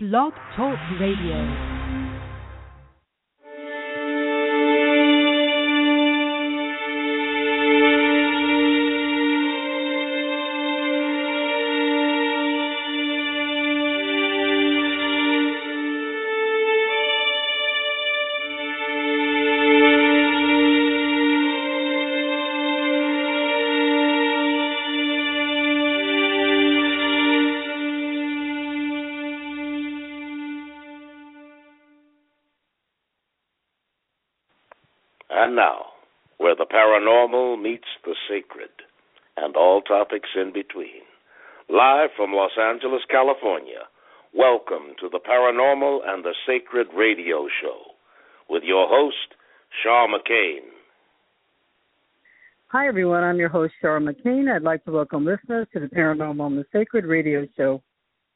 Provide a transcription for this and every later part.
Blog Talk Radio. Angeles, California, welcome to the Paranormal and the Sacred Radio Show with your host, Shaw McCain. Hi, everyone. I'm your host, Shaw McCain. I'd like to welcome listeners to the Paranormal and the Sacred Radio Show.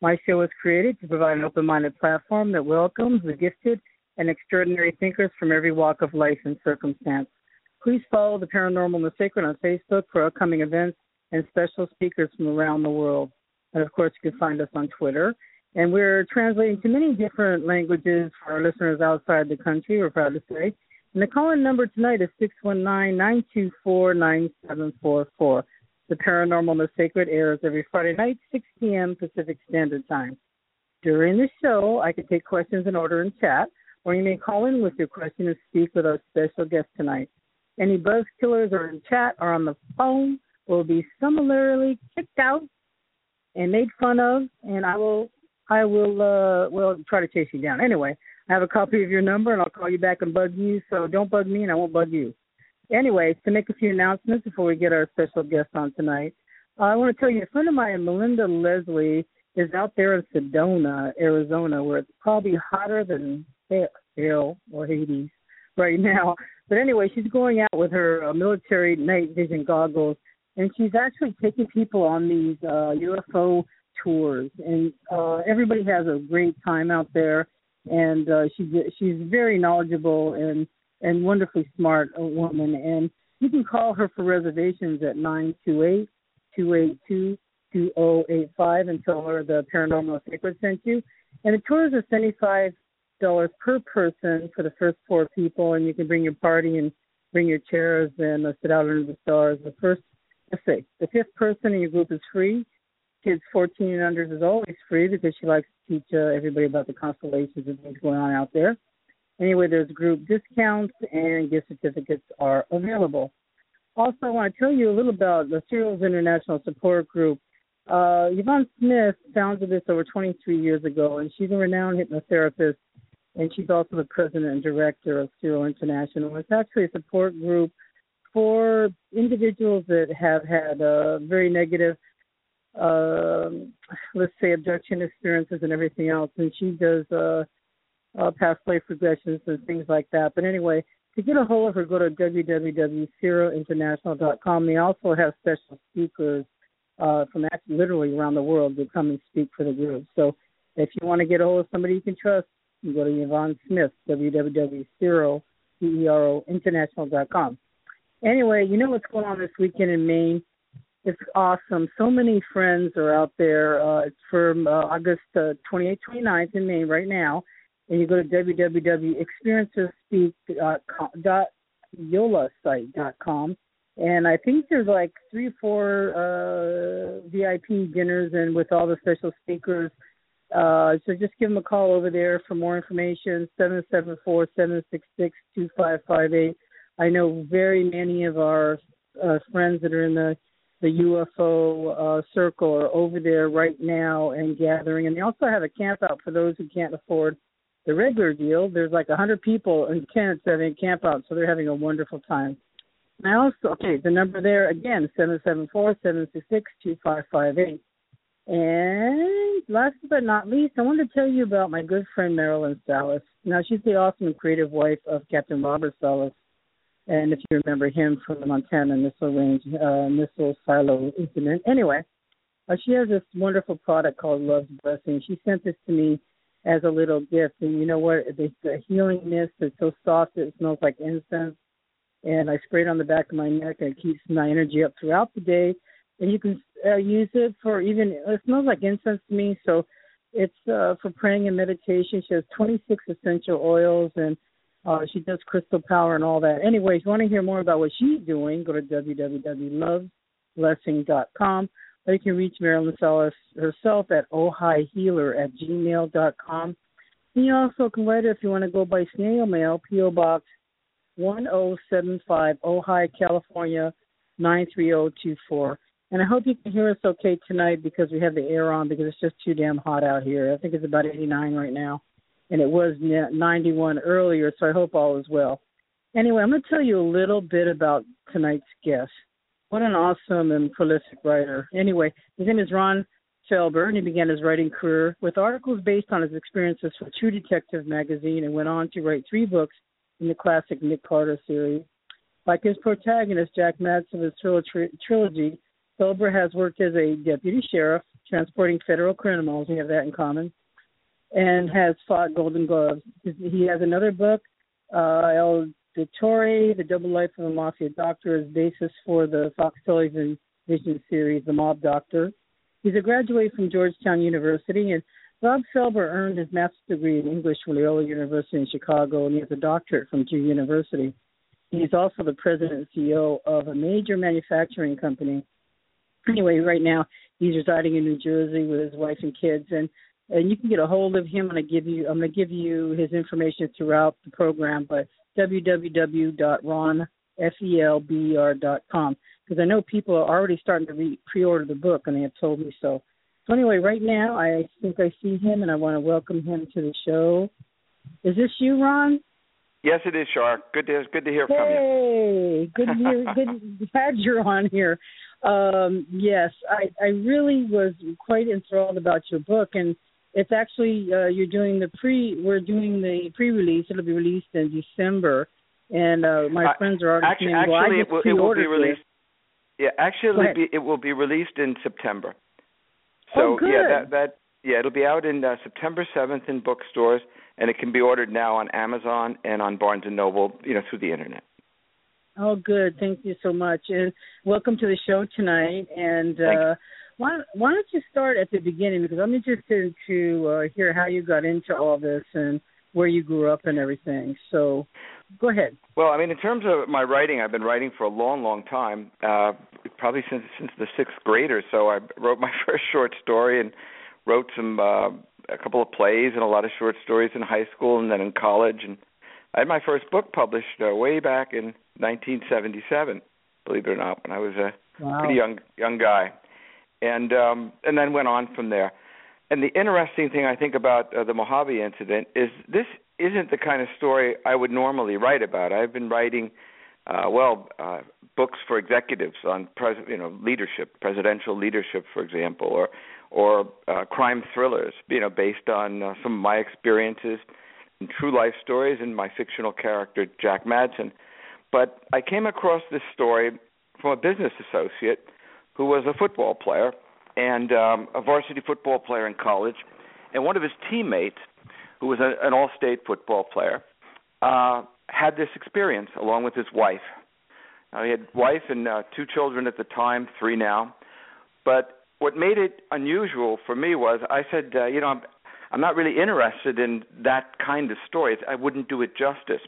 My show is created to provide an open minded platform that welcomes the gifted and extraordinary thinkers from every walk of life and circumstance. Please follow the Paranormal and the Sacred on Facebook for upcoming events and special speakers from around the world. And of course, you can find us on Twitter. And we're translating to many different languages for our listeners outside the country, we're proud to say. And the call in number tonight is 619 924 9744. The Paranormal and the Sacred airs every Friday night, 6 p.m. Pacific Standard Time. During the show, I can take questions in order in chat or you may call in with your question and speak with our special guest tonight. Any buzz killers are in chat or on the phone will be summarily kicked out and made fun of, and I will I will uh will try to chase you down. Anyway, I have a copy of your number and I'll call you back and bug you, so don't bug me and I won't bug you. Anyway, to make a few announcements before we get our special guest on tonight, uh, I want to tell you a friend of mine, Melinda Leslie, is out there in Sedona, Arizona, where it's probably hotter than hell or Hades right now. But anyway, she's going out with her uh, military night vision goggles, and she's actually taking people on these uh, UFO tours, and uh, everybody has a great time out there. And uh, she's she's very knowledgeable and and wonderfully smart a woman. And you can call her for reservations at nine two eight two eight two two zero eight five and tell her the Paranormal Sacred sent you. And the tours are seventy five dollars per person for the first four people, and you can bring your party and bring your chairs and uh, sit out under the stars. The first, let's say, the fifth person in your group is free. Kids 14 and under is always free because she likes to teach uh, everybody about the constellations and things going on out there. Anyway, there's group discounts and gift certificates are available. Also, I want to tell you a little about the CERO's International Support Group. Uh, Yvonne Smith founded this over 23 years ago, and she's a renowned hypnotherapist and she's also the president and director of CERO International. It's actually a support group for individuals that have had uh, very negative, uh, let's say, abduction experiences and everything else. And she does uh, uh, past life regressions and things like that. But anyway, to get a hold of her, go to www.cerointernational.com. They also have special speakers uh, from actually literally around the world that come and speak for the group. So if you want to get a hold of somebody you can trust, you go to Yvonne Smith, www.international.com. Anyway, you know what's going on this weekend in Maine? It's awesome. So many friends are out there. Uh, it's from uh, August uh, 28th, 29th in Maine right now. And you go to www.experiencespeak.yolasite.com. And I think there's like three or four uh, VIP dinners and with all the special speakers – uh, so just give them a call over there for more information, seven seven four seven six six two five five eight. I know very many of our uh, friends that are in the the UFO uh, circle are over there right now and gathering. And they also have a camp out for those who can't afford the regular deal. There's like a hundred people in tents having a camp out, so they're having a wonderful time. And I also okay, the number there again, seven seven four seven six six two five five eight. And last but not least, I want to tell you about my good friend Marilyn Salas. Now, she's the awesome and creative wife of Captain Robert Salas. And if you remember him from the Montana Missile Range uh, missile silo incident. Anyway, uh, she has this wonderful product called Love's Blessing. She sent this to me as a little gift. And you know what? It's a healing mist. It's so soft it smells like incense. And I spray it on the back of my neck and it keeps my energy up throughout the day and you can uh, use it for even it smells like incense to me so It's uh, for praying and meditation. She has 26 essential oils and uh, she does crystal power and all that. Anyway, if you want to hear more about what she's doing, go to www.loveblessing.com. Or you can reach Marilyn Salas herself at ojaihealer at gmail.com. And you also can write her if you want to go by snail mail, P.O. Box 1075, Ojai, California 93024. And I hope you can hear us okay tonight because we have the air on because it's just too damn hot out here. I think it's about 89 right now and it was 91 earlier, so I hope all is well. Anyway, I'm going to tell you a little bit about tonight's guest. What an awesome and prolific writer. Anyway, his name is Ron Felber, and he began his writing career with articles based on his experiences for True Detective magazine and went on to write three books in the classic Nick Carter series. Like his protagonist, Jack Madson of his trilogy, Felber has worked as a deputy sheriff, transporting federal criminals. We have that in common and has fought Golden Gloves. He has another book, uh, El Dottore, The Double Life of a Mafia Doctor, as basis for the Fox Television Vision series, The Mob Doctor. He's a graduate from Georgetown University, and Rob Felber earned his master's degree in English from Loyola University in Chicago, and he has a doctorate from Duke University. He's also the president and CEO of a major manufacturing company. Anyway, right now he's residing in New Jersey with his wife and kids, and and you can get a hold of him. I'm going to give you I'm going to give you his information throughout the program, but www.ronfelber.com because I know people are already starting to re- pre-order the book and they have told me so. So anyway, right now I think I see him and I want to welcome him to the show. Is this you, Ron? Yes, it is, Char. Good to good to hear hey, from you. Hey, good to hear. good glad you're on here. Um, yes, I I really was quite enthralled about your book and it's actually uh, you're doing the pre. We're doing the pre-release. It'll be released in December, and uh, my uh, friends are already actually, saying, well, actually it, will, it will be released. It. Yeah, actually, be, it will be released in September. So oh, good. yeah, that that yeah, it'll be out in uh, September seventh in bookstores, and it can be ordered now on Amazon and on Barnes and Noble, you know, through the internet. Oh, good. Thank you so much, and welcome to the show tonight. And uh, why, why don't you start at the beginning because I'm just interested to uh, hear how you got into all this and where you grew up and everything. So go ahead. Well, I mean, in terms of my writing, I've been writing for a long, long time, uh, probably since since the sixth grade or so. I wrote my first short story and wrote some uh, a couple of plays and a lot of short stories in high school and then in college. And I had my first book published uh, way back in 1977. Believe it or not, when I was a wow. pretty young young guy and um, and then went on from there. And the interesting thing I think about uh, the Mojave incident is this isn't the kind of story I would normally write about. I've been writing, uh, well, uh, books for executives on pres- you know leadership, presidential leadership, for example, or or uh, crime thrillers, you know, based on uh, some of my experiences and true life stories and my fictional character Jack Madson. But I came across this story from a business associate who was a football player and um, a varsity football player in college, and one of his teammates, who was a, an all-state football player, uh, had this experience along with his wife. Now, he had wife and uh, two children at the time, three now. But what made it unusual for me was I said, uh, you know, I'm, I'm not really interested in that kind of story. I wouldn't do it justice.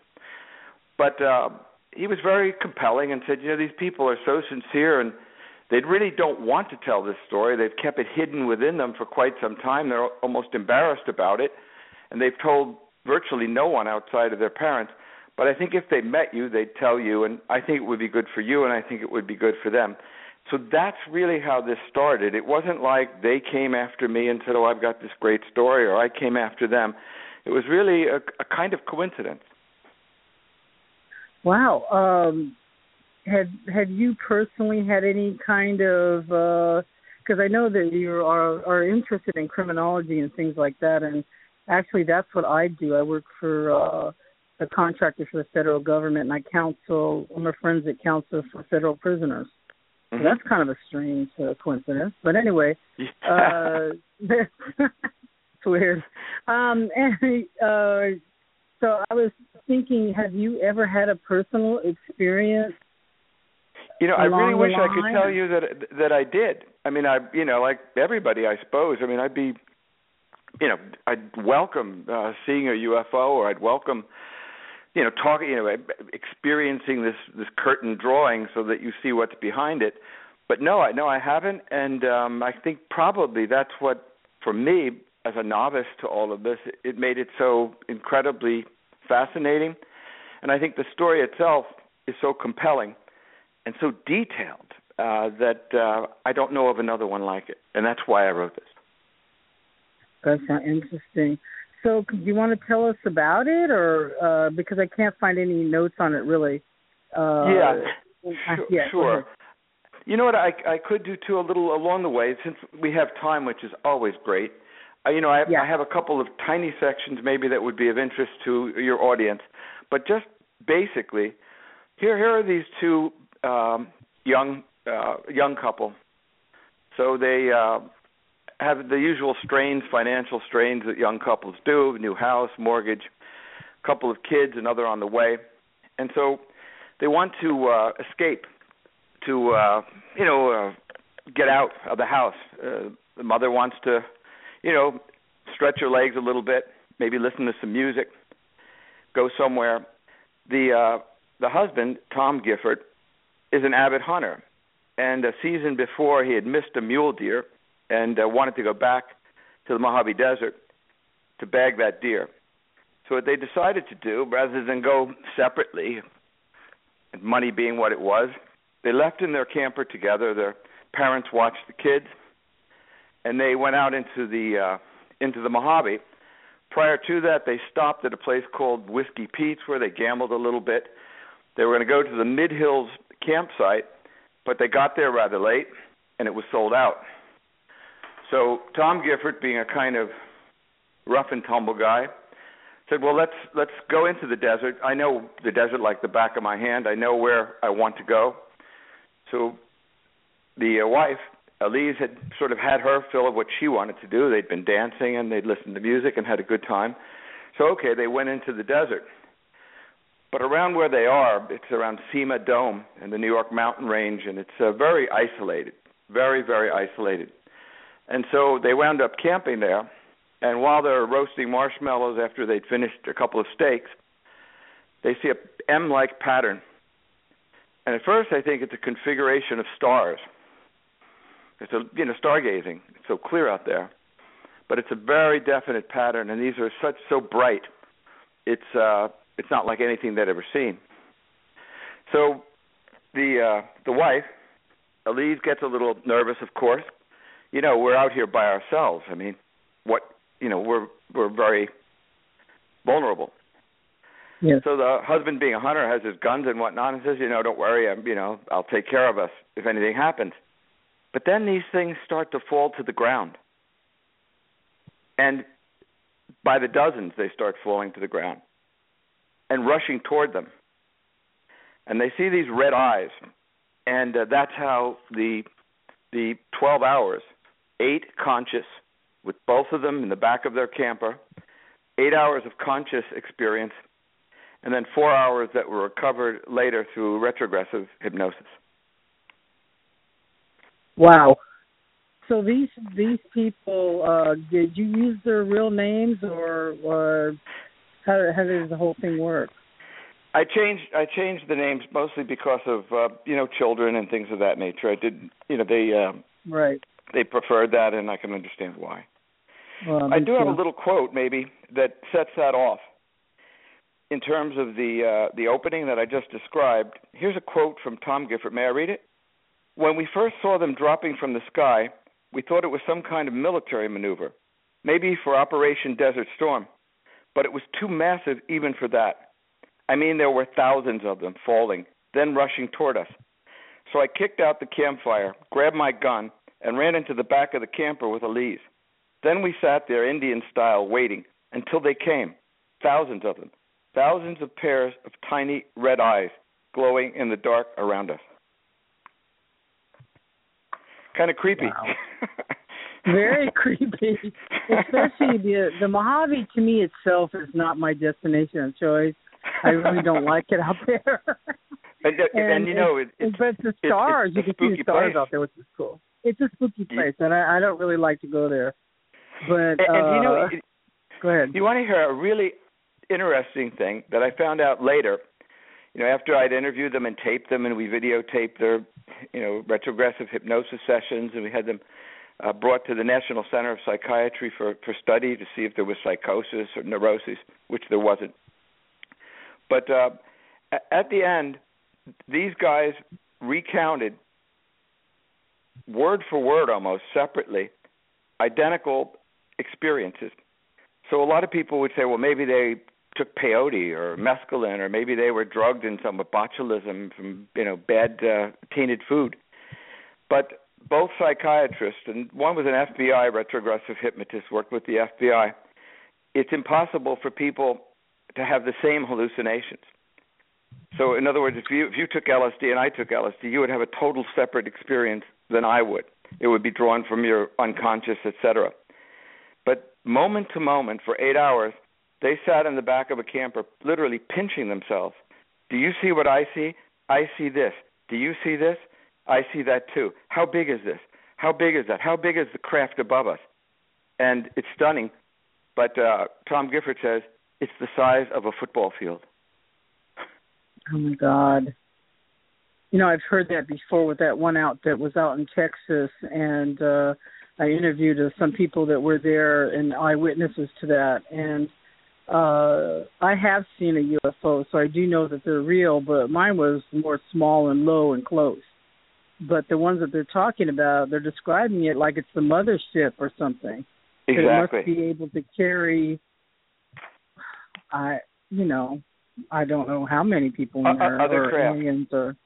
But uh, he was very compelling and said, you know, these people are so sincere and they really don't want to tell this story. They've kept it hidden within them for quite some time. They're almost embarrassed about it, and they've told virtually no one outside of their parents. But I think if they met you, they'd tell you, and I think it would be good for you, and I think it would be good for them. So that's really how this started. It wasn't like they came after me and said, "Oh, I've got this great story," or I came after them. It was really a, a kind of coincidence. Wow. Um, had have you personally had any kind of because uh, I know that you are are interested in criminology and things like that, and actually that's what I do. I work for uh, a contractor for the federal government, and I counsel. I'm a forensic counselor for federal prisoners. Mm-hmm. So that's kind of a strange uh, coincidence, but anyway, uh, it's weird. Um, and uh, so I was thinking, have you ever had a personal experience you know, I really wish I could tell you that that I did. I mean, I you know, like everybody, I suppose. I mean, I'd be you know, I'd welcome uh, seeing a UFO, or I'd welcome, you know, talking, you know, experiencing this this curtain drawing so that you see what's behind it. But no, I no, I haven't, and um, I think probably that's what, for me, as a novice to all of this, it made it so incredibly fascinating, and I think the story itself is so compelling and so detailed uh, that uh, I don't know of another one like it, and that's why I wrote this. That's interesting. So, do you want to tell us about it, or uh, because I can't find any notes on it really? Uh, yeah, sure. yeah, sure. You know what? I I could do too a little along the way since we have time, which is always great. Uh, you know, I have, yeah. I have a couple of tiny sections maybe that would be of interest to your audience, but just basically, here here are these two um, young uh, young couple. So they uh, have the usual strains, financial strains that young couples do: new house, mortgage, couple of kids, another on the way, and so they want to uh, escape, to uh, you know, uh, get out of the house. Uh, the mother wants to, you know, stretch her legs a little bit, maybe listen to some music, go somewhere. The uh, the husband, Tom Gifford, is an avid hunter, and a season before he had missed a mule deer and uh, wanted to go back to the Mojave Desert to bag that deer. So what they decided to do, rather than go separately, money being what it was, they left in their camper together. Their parents watched the kids, and they went out into the uh, into the Mojave. Prior to that, they stopped at a place called Whiskey Pete's where they gambled a little bit. They were going to go to the Mid Hills campsite, but they got there rather late, and it was sold out. So Tom Gifford, being a kind of rough and tumble guy, said, "Well, let's let's go into the desert. I know the desert like the back of my hand. I know where I want to go." So the uh, wife, Elise, had sort of had her fill of what she wanted to do. They'd been dancing and they'd listened to music and had a good time. So okay, they went into the desert. But around where they are, it's around Cima Dome in the New York mountain range, and it's uh, very isolated, very, very isolated. And so they wound up camping there, and while they're roasting marshmallows after they'd finished a couple of steaks, they see a M-like pattern. And at first, I think it's a configuration of stars. It's a you know stargazing. It's so clear out there, but it's a very definite pattern, and these are such so bright. It's uh, it's not like anything they'd ever seen. So the uh, the wife, Elise, gets a little nervous, of course. You know, we're out here by ourselves. I mean, what you know, we're we're very vulnerable. Yes. So the husband, being a hunter, has his guns and whatnot, and says, you know, don't worry, I'm, you know, I'll take care of us if anything happens. But then these things start to fall to the ground, and by the dozens they start falling to the ground and rushing toward them. And they see these red eyes, and uh, that's how the the 12 hours, eight conscious, with both of them in the back of their camper, eight hours of conscious experience, and then four hours that were recovered later through retrogressive hypnosis. Wow. So these these people, uh, did you use their real names, or, or how how does the whole thing work? I changed I changed the names mostly because of uh, you know children and things of that nature. I did you know they uh, right they preferred that, and I can understand why. Well, I do have a little quote maybe that sets that off. In terms of the uh, the opening that I just described, here's a quote from Tom Gifford. May I read it? When we first saw them dropping from the sky, we thought it was some kind of military maneuver, maybe for Operation Desert Storm but it was too massive even for that. I mean, there were thousands of them falling, then rushing toward us. So I kicked out the campfire, grabbed my gun, and ran into the back of the camper with Elise. Then we sat there, Indian style, waiting until they came. Thousands of them. Thousands of pairs of tiny red eyes glowing in the dark around us. Kind of creepy. Wow. Very creepy. Especially the the Mojave to me itself is not my destination of choice. I really don't like it out there. and, and, and, you know, it, it's, but the stars, it's, you can see the stars place. out there, which is cool. It's a spooky place, and I, I don't really like to go there. But and, and you know, uh, go ahead. You want to hear a really interesting thing that I found out later. You know, after I'd interviewed them and taped them, and we videotaped their, you know, retrogressive hypnosis sessions, and we had them uh, brought to the National Center of Psychiatry for for study to see if there was psychosis or neurosis, which there wasn't. But uh, at the end, these guys recounted word for word, almost separately, identical experiences. So a lot of people would say, well, maybe they took peyote or mescaline, or maybe they were drugged in some botulism from you know bad uh, tainted food. But both psychiatrists, and one was an FBI retrogressive hypnotist, worked with the FBI. It's impossible for people to have the same hallucinations. So, in other words, if you if you took LSD and I took LSD, you would have a total separate experience than I would. It would be drawn from your unconscious, etc. But moment to moment, for eight hours, they sat in the back of a camper, literally pinching themselves. Do you see what I see? I see this. Do you see this? I see that too. How big is this? How big is that? How big is the craft above us? And it's stunning. But uh, Tom Gifford says it's the size of a football field. Oh my God. You know, I've heard that before with that one out that was out in Texas, and uh, I interviewed uh, some people that were there and eyewitnesses to that. And uh, I have seen a UFO, so I do know that they're real, but mine was more small and low and close. But the ones that they're talking about, they're describing it like it's the mothership or something. Exactly. It must be able to carry, I, you know, I don't know how many people in there, uh, other or craft. aliens, or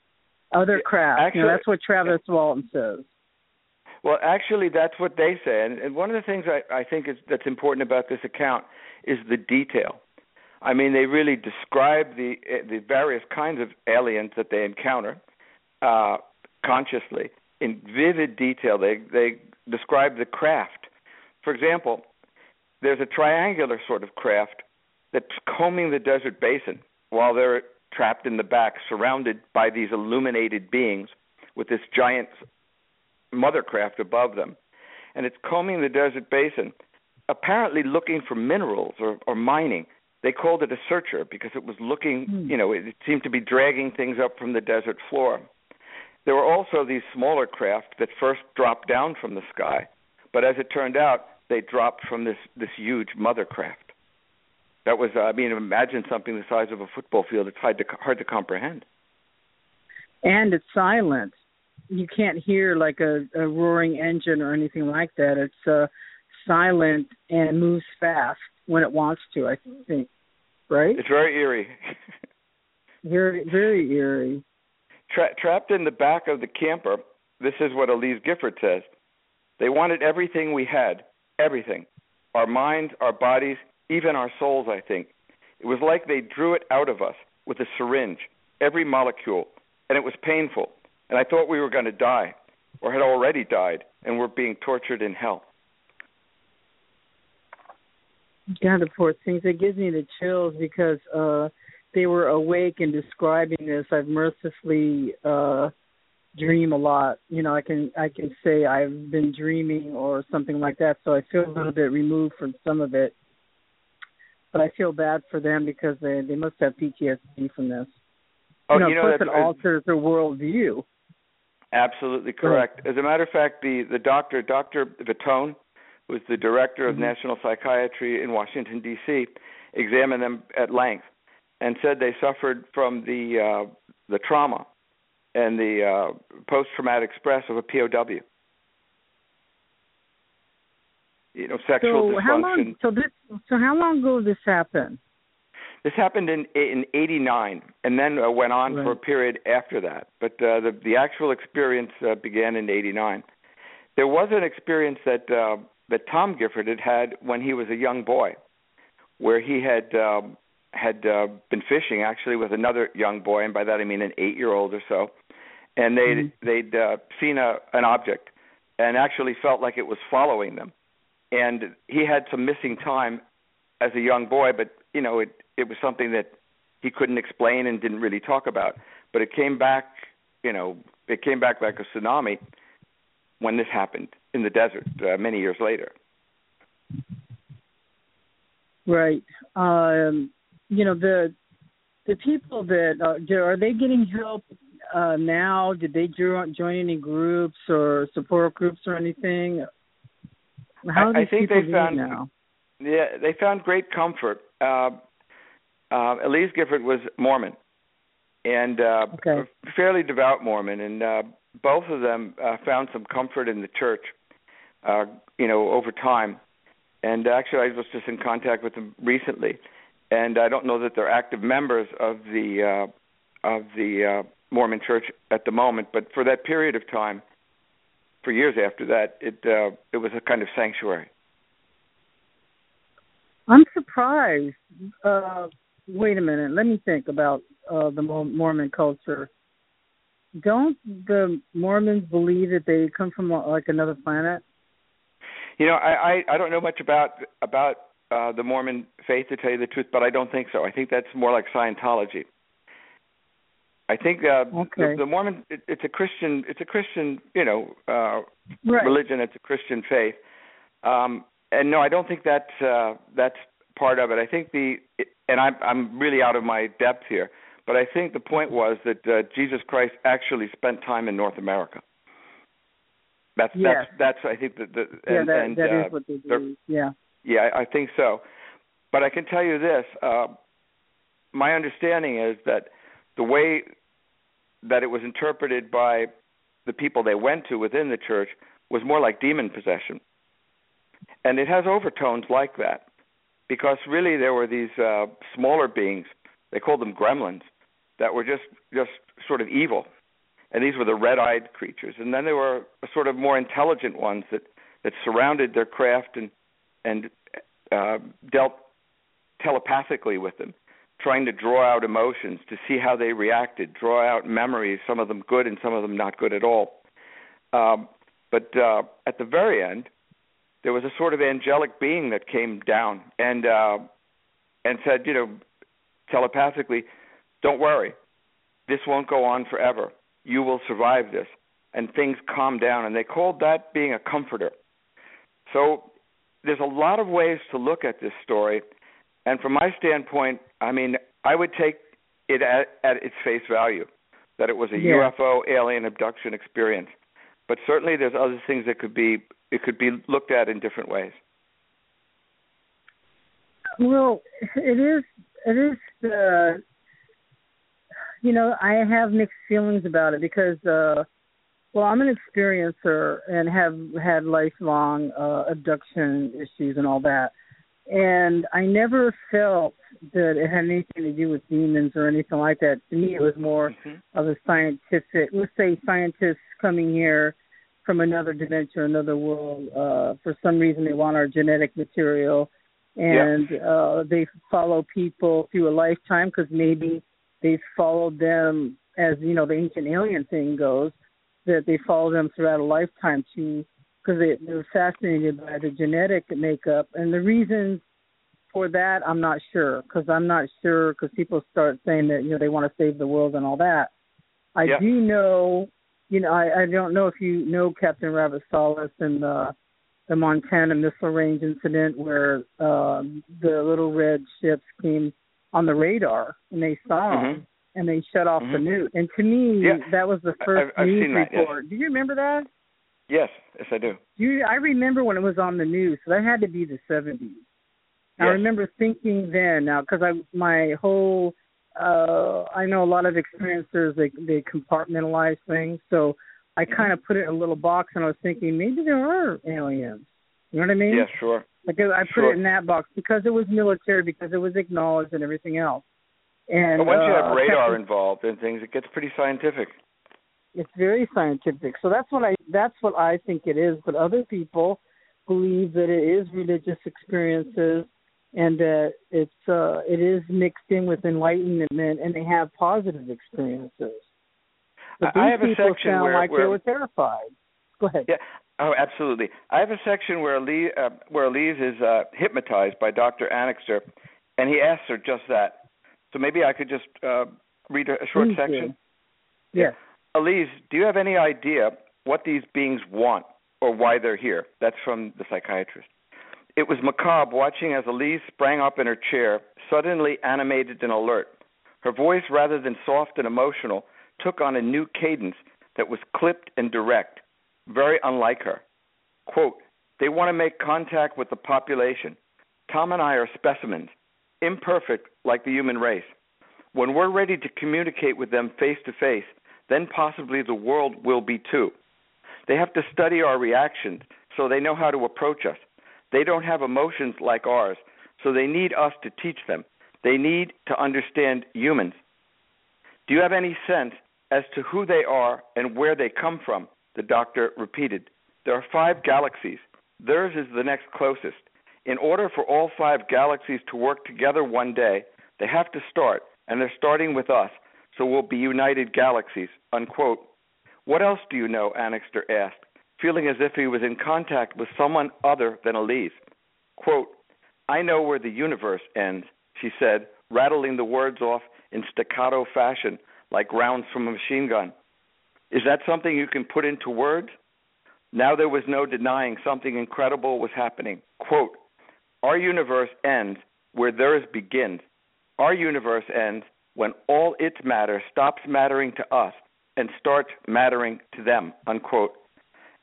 other craft. Actually- you know, that's what Travis Walton says. Well, actually, that's what they say, and, and one of the things I, I think is that's important about this account is the detail. I mean, they really describe the eh, the various kinds of aliens that they encounter uh, consciously in vivid detail. They they describe the craft. For example, there's a triangular sort of craft that's combing the desert basin while they're trapped in the back, surrounded by these illuminated beings with this giant mothercraft above them. And it's combing the desert basin, apparently looking for minerals or, or mining. They called it a searcher because it was looking, Hmm. you know, it seemed to be dragging things up from the desert floor. There were also these smaller craft that first dropped down from the sky, but as it turned out, they dropped from this this huge mother craft. That was, I mean, imagine something the size of a football field. It's hard to hard to comprehend. and it's silent. You can't hear like a, a roaring engine or anything like that. It's uh, silent and moves fast when it wants to. I think, right? It's very eerie. Very, very eerie. Tra- trapped in the back of the camper, this is what Elise Gifford says. They wanted everything we had, everything. Our minds, our bodies, even our souls, I think. It was like they drew it out of us with a syringe, every molecule, and it was painful. And I thought we were going to die, or had already died, and were being tortured in hell. God, the poor things. It gives me the chills because uh they were awake and describing this. I've mercifully uh dream a lot. You know, I can I can say I've been dreaming or something like that. So I feel a little bit removed from some of it. But I feel bad for them because they they must have PTSD from this. Oh, you know, you know plus it alters their worldview. Absolutely correct. As a matter of fact, the the doctor, Dr. Vitone, was the director of Mhm. national psychiatry in Washington D.C., examined them at length and said they suffered from the uh, the trauma and the uh, post traumatic stress of a POW. You know, sexual so dysfunction. how long? So this. So how long ago did this happen? This happened in in '89, and then uh, went on Right. for a period after that. But uh, the the actual experience uh, began in '89. There was an experience that uh, that Tom Gifford had had when he was a young boy, where he had um, had uh, been fishing actually with another young boy, and by that I mean an eight year old or so, and they'd Mhm. they'd uh, seen a an object, and actually felt like it was following them, and he had some missing time as a young boy, but you know it it was something that he couldn't explain and didn't really talk about. But it came back, you know, it came back like a tsunami when this happened in the desert uh, many years later. Right. Um, you know the the people that uh, are they getting help uh, now? Did they join, join any groups or support groups or anything? How I, I think they found now? yeah they found great comfort. Uh, uh, Elise Gifford was Mormon, and uh, okay. fairly devout Mormon, and uh, both of them uh, found some comfort in the church, uh, you know, over time. And actually, I was just in contact with them recently, and I don't know that they're active members of the uh, of the uh, Mormon Church at the moment, but for that period of time, for years after that, it uh, it was a kind of sanctuary. I'm surprised. Uh, wait a minute. Let me think about uh, the Mormon culture. Don't the Mormons believe that they come from like another planet? You know, I I, I don't know much about about uh, the Mormon faith to tell you the truth, but I don't think so. I think that's more like Scientology. I think uh, okay. the, the Mormon it, it's a Christian it's a Christian you know uh, right. religion. It's a Christian faith. Um, and no, I don't think that uh, that's part of it. I think the and I'm I'm really out of my depth here, but I think the point was that uh, Jesus Christ actually spent time in North America. That's yes. that's that's I think that the yeah and, that, and, that uh, is what they do. Yeah. Yeah, I, think so. But I can tell you this: uh, my understanding is that the way that it was interpreted by the people they went to within the church was more like demon possession. And it has overtones like that because really there were these uh, smaller beings, they called them gremlins, that were just just sort of evil. And these were the red-eyed creatures. And then there were sort of more intelligent ones that that surrounded their craft and and uh, dealt telepathically with them trying to draw out emotions to see how they reacted, draw out memories, some of them good and some of them not good at all. Um, but uh, at the very end, there was a sort of angelic being that came down and uh, and said, you know, telepathically, "Don't worry, this won't go on forever. You will survive this." And things calmed down, and they called that being a comforter. So there's a lot of ways to look at this story and from my standpoint, I mean, I would take it at, at its face value that it was a yeah. UFO alien abduction experience. But certainly, there's other things that could be it could be looked at in different ways. Well, it is it is uh, you know I have mixed feelings about it because uh, well I'm an experiencer and have had lifelong uh, abduction issues and all that and I never felt that it had anything to do with demons or anything like that. To me, it was more mm-hmm. of a scientific. Let's say scientists coming here from another dimension, another world. Uh, for some reason, they want our genetic material, and yeah. uh, they follow people through a lifetime because maybe they've followed them as you know the ancient alien thing goes. That they follow them throughout a lifetime to because they, they were fascinated by the genetic makeup and the reasons for that. I'm not sure because I'm not sure because people start saying that you know they want to save the world and all that. I yeah. do know, you know, I, I don't know if you know Captain Robert Salas and the the Montana missile range incident where uh, the little red ships came on the radar and they saw mm-hmm. them and they shut off mm-hmm. the newt. And to me, yeah. that was the 1st I've, news report. Yes. Do you remember that? Yes, yes, I do. You, I remember when it was on the news. So that had to be the '70s. Yes. I remember thinking then, now because I my whole, uh I know a lot of experiencers they they compartmentalize things. So I Mm-hmm. kind of put it in a little box, and I was thinking maybe there are aliens. You know what I mean? Yeah, sure. Like I put Sure. it in that box because it was military, because it was acknowledged, and everything else. And But once you uh, have radar Captain- involved in things, it gets pretty scientific. it's very scientific. So that's what I that's what I think it is. But other people believe that it is religious experiences and that it's uh it is mixed in with enlightenment and they have positive experiences. But these I have a people section sound where, like where they were terrified. Go ahead. Yeah. Oh, absolutely. I have a section where Lee, uh, where Elise is uh, hypnotized by Dr. Annixter, and he asks her just that. So maybe I could just uh, read a, a short Please do. section. Yes. Elise, do you have any idea what these beings want or why they're here? That's from the psychiatrist. It was macabre watching as Elise sprang up in her chair, suddenly animated and alert. Her voice, rather than soft and emotional, took on a new cadence that was clipped and direct, very unlike her. Quote, they want to make contact with the population. Tom and I are specimens, imperfect like the human race. When we're ready to communicate with them face to face, then possibly the world will be too. They have to study our reactions so they know how to approach us. They don't have emotions like ours, so they need us to teach them. They need to understand humans. Do you have any sense as to who they are and where they come from? The doctor repeated. There are five galaxies. Theirs is the next closest. In order for all five galaxies to work together one day, they have to start, and they're starting with us, so we'll be united galaxies. Unquote. What else do you know? Annixter asked, feeling as if he was in contact with someone other than Elise. Quote, I know where the universe ends, she said, rattling the words off in staccato fashion like rounds from a machine gun. Is that something you can put into words? Now there was no denying something incredible was happening. Quote, Our universe ends where theirs begins. Our universe ends when all its matter stops mattering to us and starts mattering to them. Unquote.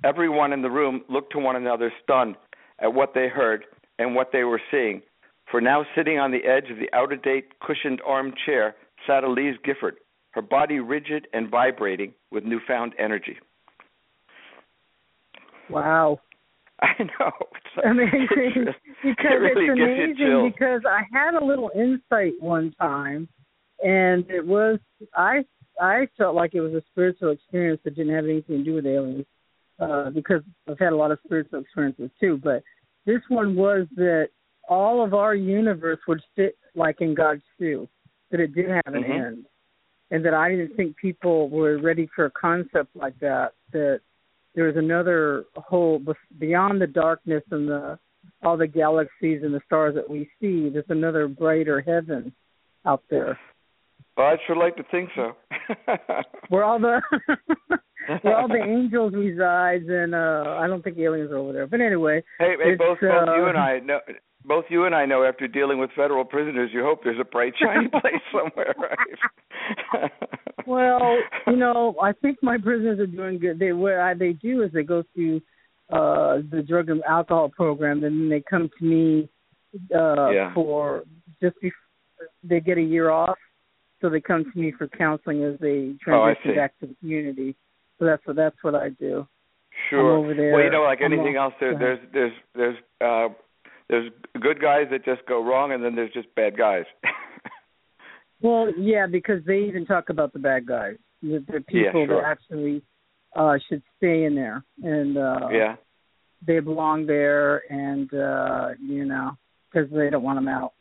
Everyone in the room looked to one another stunned at what they heard and what they were seeing. For now, sitting on the edge of the out of date cushioned armchair, sat Elise Gifford, her body rigid and vibrating with newfound energy. Wow. I know. It's amazing because it really it's amazing because I had a little insight one time, and it was I I felt like it was a spiritual experience that didn't have anything to do with aliens, uh, because I've had a lot of spiritual experiences too. But this one was that all of our universe would fit like in God's shoe, that it did have an mm-hmm. end, and that I didn't think people were ready for a concept like that. That there was another whole beyond the darkness and the all the galaxies and the stars that we see. There's another brighter heaven out there. Well, I'd sure like to think so. where all the where all the angels resides, and uh I don't think aliens are over there. But anyway, hey, hey both uh, both you and I know both you and I know after dealing with federal prisoners, you hope there's a bright, shiny place somewhere, right? well, you know, I think my prisoners are doing good. They what I, they do is they go through uh the drug and alcohol program, and then they come to me uh yeah. for just before they get a year off, so they come to me for counseling as they transition oh, back to the community. So that's what that's what I do. Sure. I'm over there. Well, you know, like anything else, there, there's there's there's uh there's good guys that just go wrong, and then there's just bad guys. well, yeah, because they even talk about the bad guys, the, the people yeah, sure. that actually uh should stay in there, and uh yeah, they belong there, and uh you know, because they don't want them out.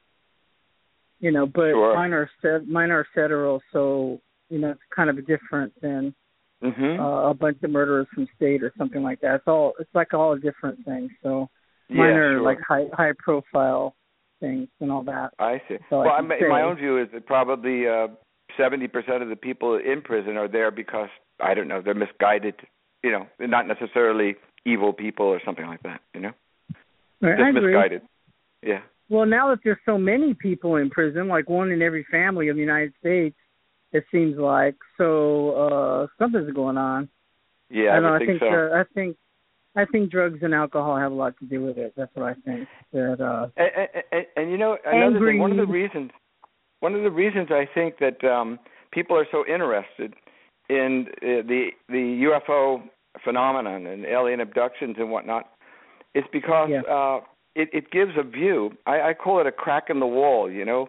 You know, but sure. mine are mine are federal, so you know it's kind of different than mm-hmm. uh, a bunch of murderers from state or something like that. It's all it's like all a different things. So yeah, mine sure. like high high profile things and all that. I see. So well, I I'm, say, my own view is that probably uh, seventy percent of the people in prison are there because I don't know they're misguided. You know, they're not necessarily evil people or something like that. You know, right, just I agree. misguided. Yeah. Well, now that there's so many people in prison, like one in every family of the United States, it seems like so uh something's going on. Yeah, I, I, know, I think, think so. uh, I think I think drugs and alcohol have a lot to do with it. That's what I think. That uh and, and, and, and you know another thing, one of the reasons one of the reasons I think that um people are so interested in uh, the the UFO phenomenon and alien abductions and whatnot is because Yeah. uh it, it gives a view. I, I call it a crack in the wall, you know,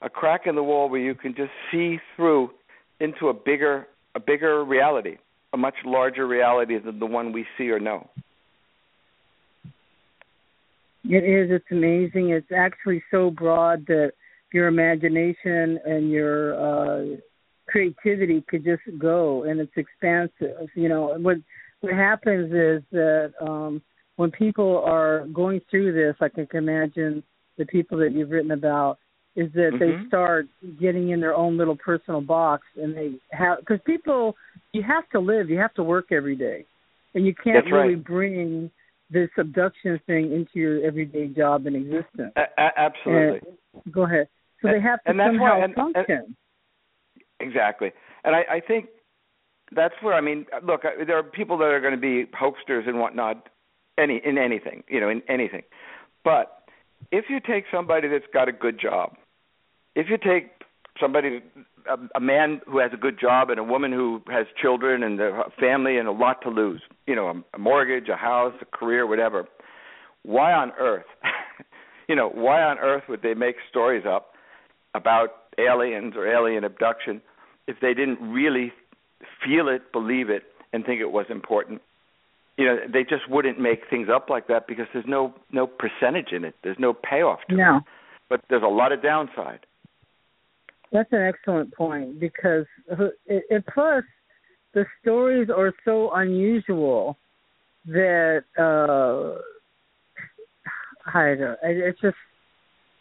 a crack in the wall where you can just see through into a bigger a bigger reality, a much larger reality than the one we see or know. It is. It's amazing. It's actually so broad that your imagination and your uh creativity could just go, and it's expansive. You know what what happens is that um when people are going through this, I can imagine the people that you've written about is that Mhm. they start getting in their own little personal box, and they have because people you have to live, you have to work every day, and you can't That's right. really bring this abduction thing into your everyday job and existence. A- a- absolutely. And, go ahead. So they have to and that's somehow why, and, function. And, exactly, and I, I think that's where I mean, look, uh, there are people that are going to be hoaxers and whatnot, any in anything, you know, in anything. But if you take somebody that's got a good job, if you take somebody a, a man who has a good job and a woman who has children and a family and a lot to lose, you know, a, a mortgage, a house, a career, whatever. Why on earth, you know, why on earth would they make stories up about aliens or alien abduction if they didn't really feel it, believe it, and think it was important? You know, they just wouldn't make things up like that because there's no no percentage in it. There's no payoff to no. it. But there's a lot of downside. That's an excellent point because it, plus the stories are so unusual that uh I don't it's just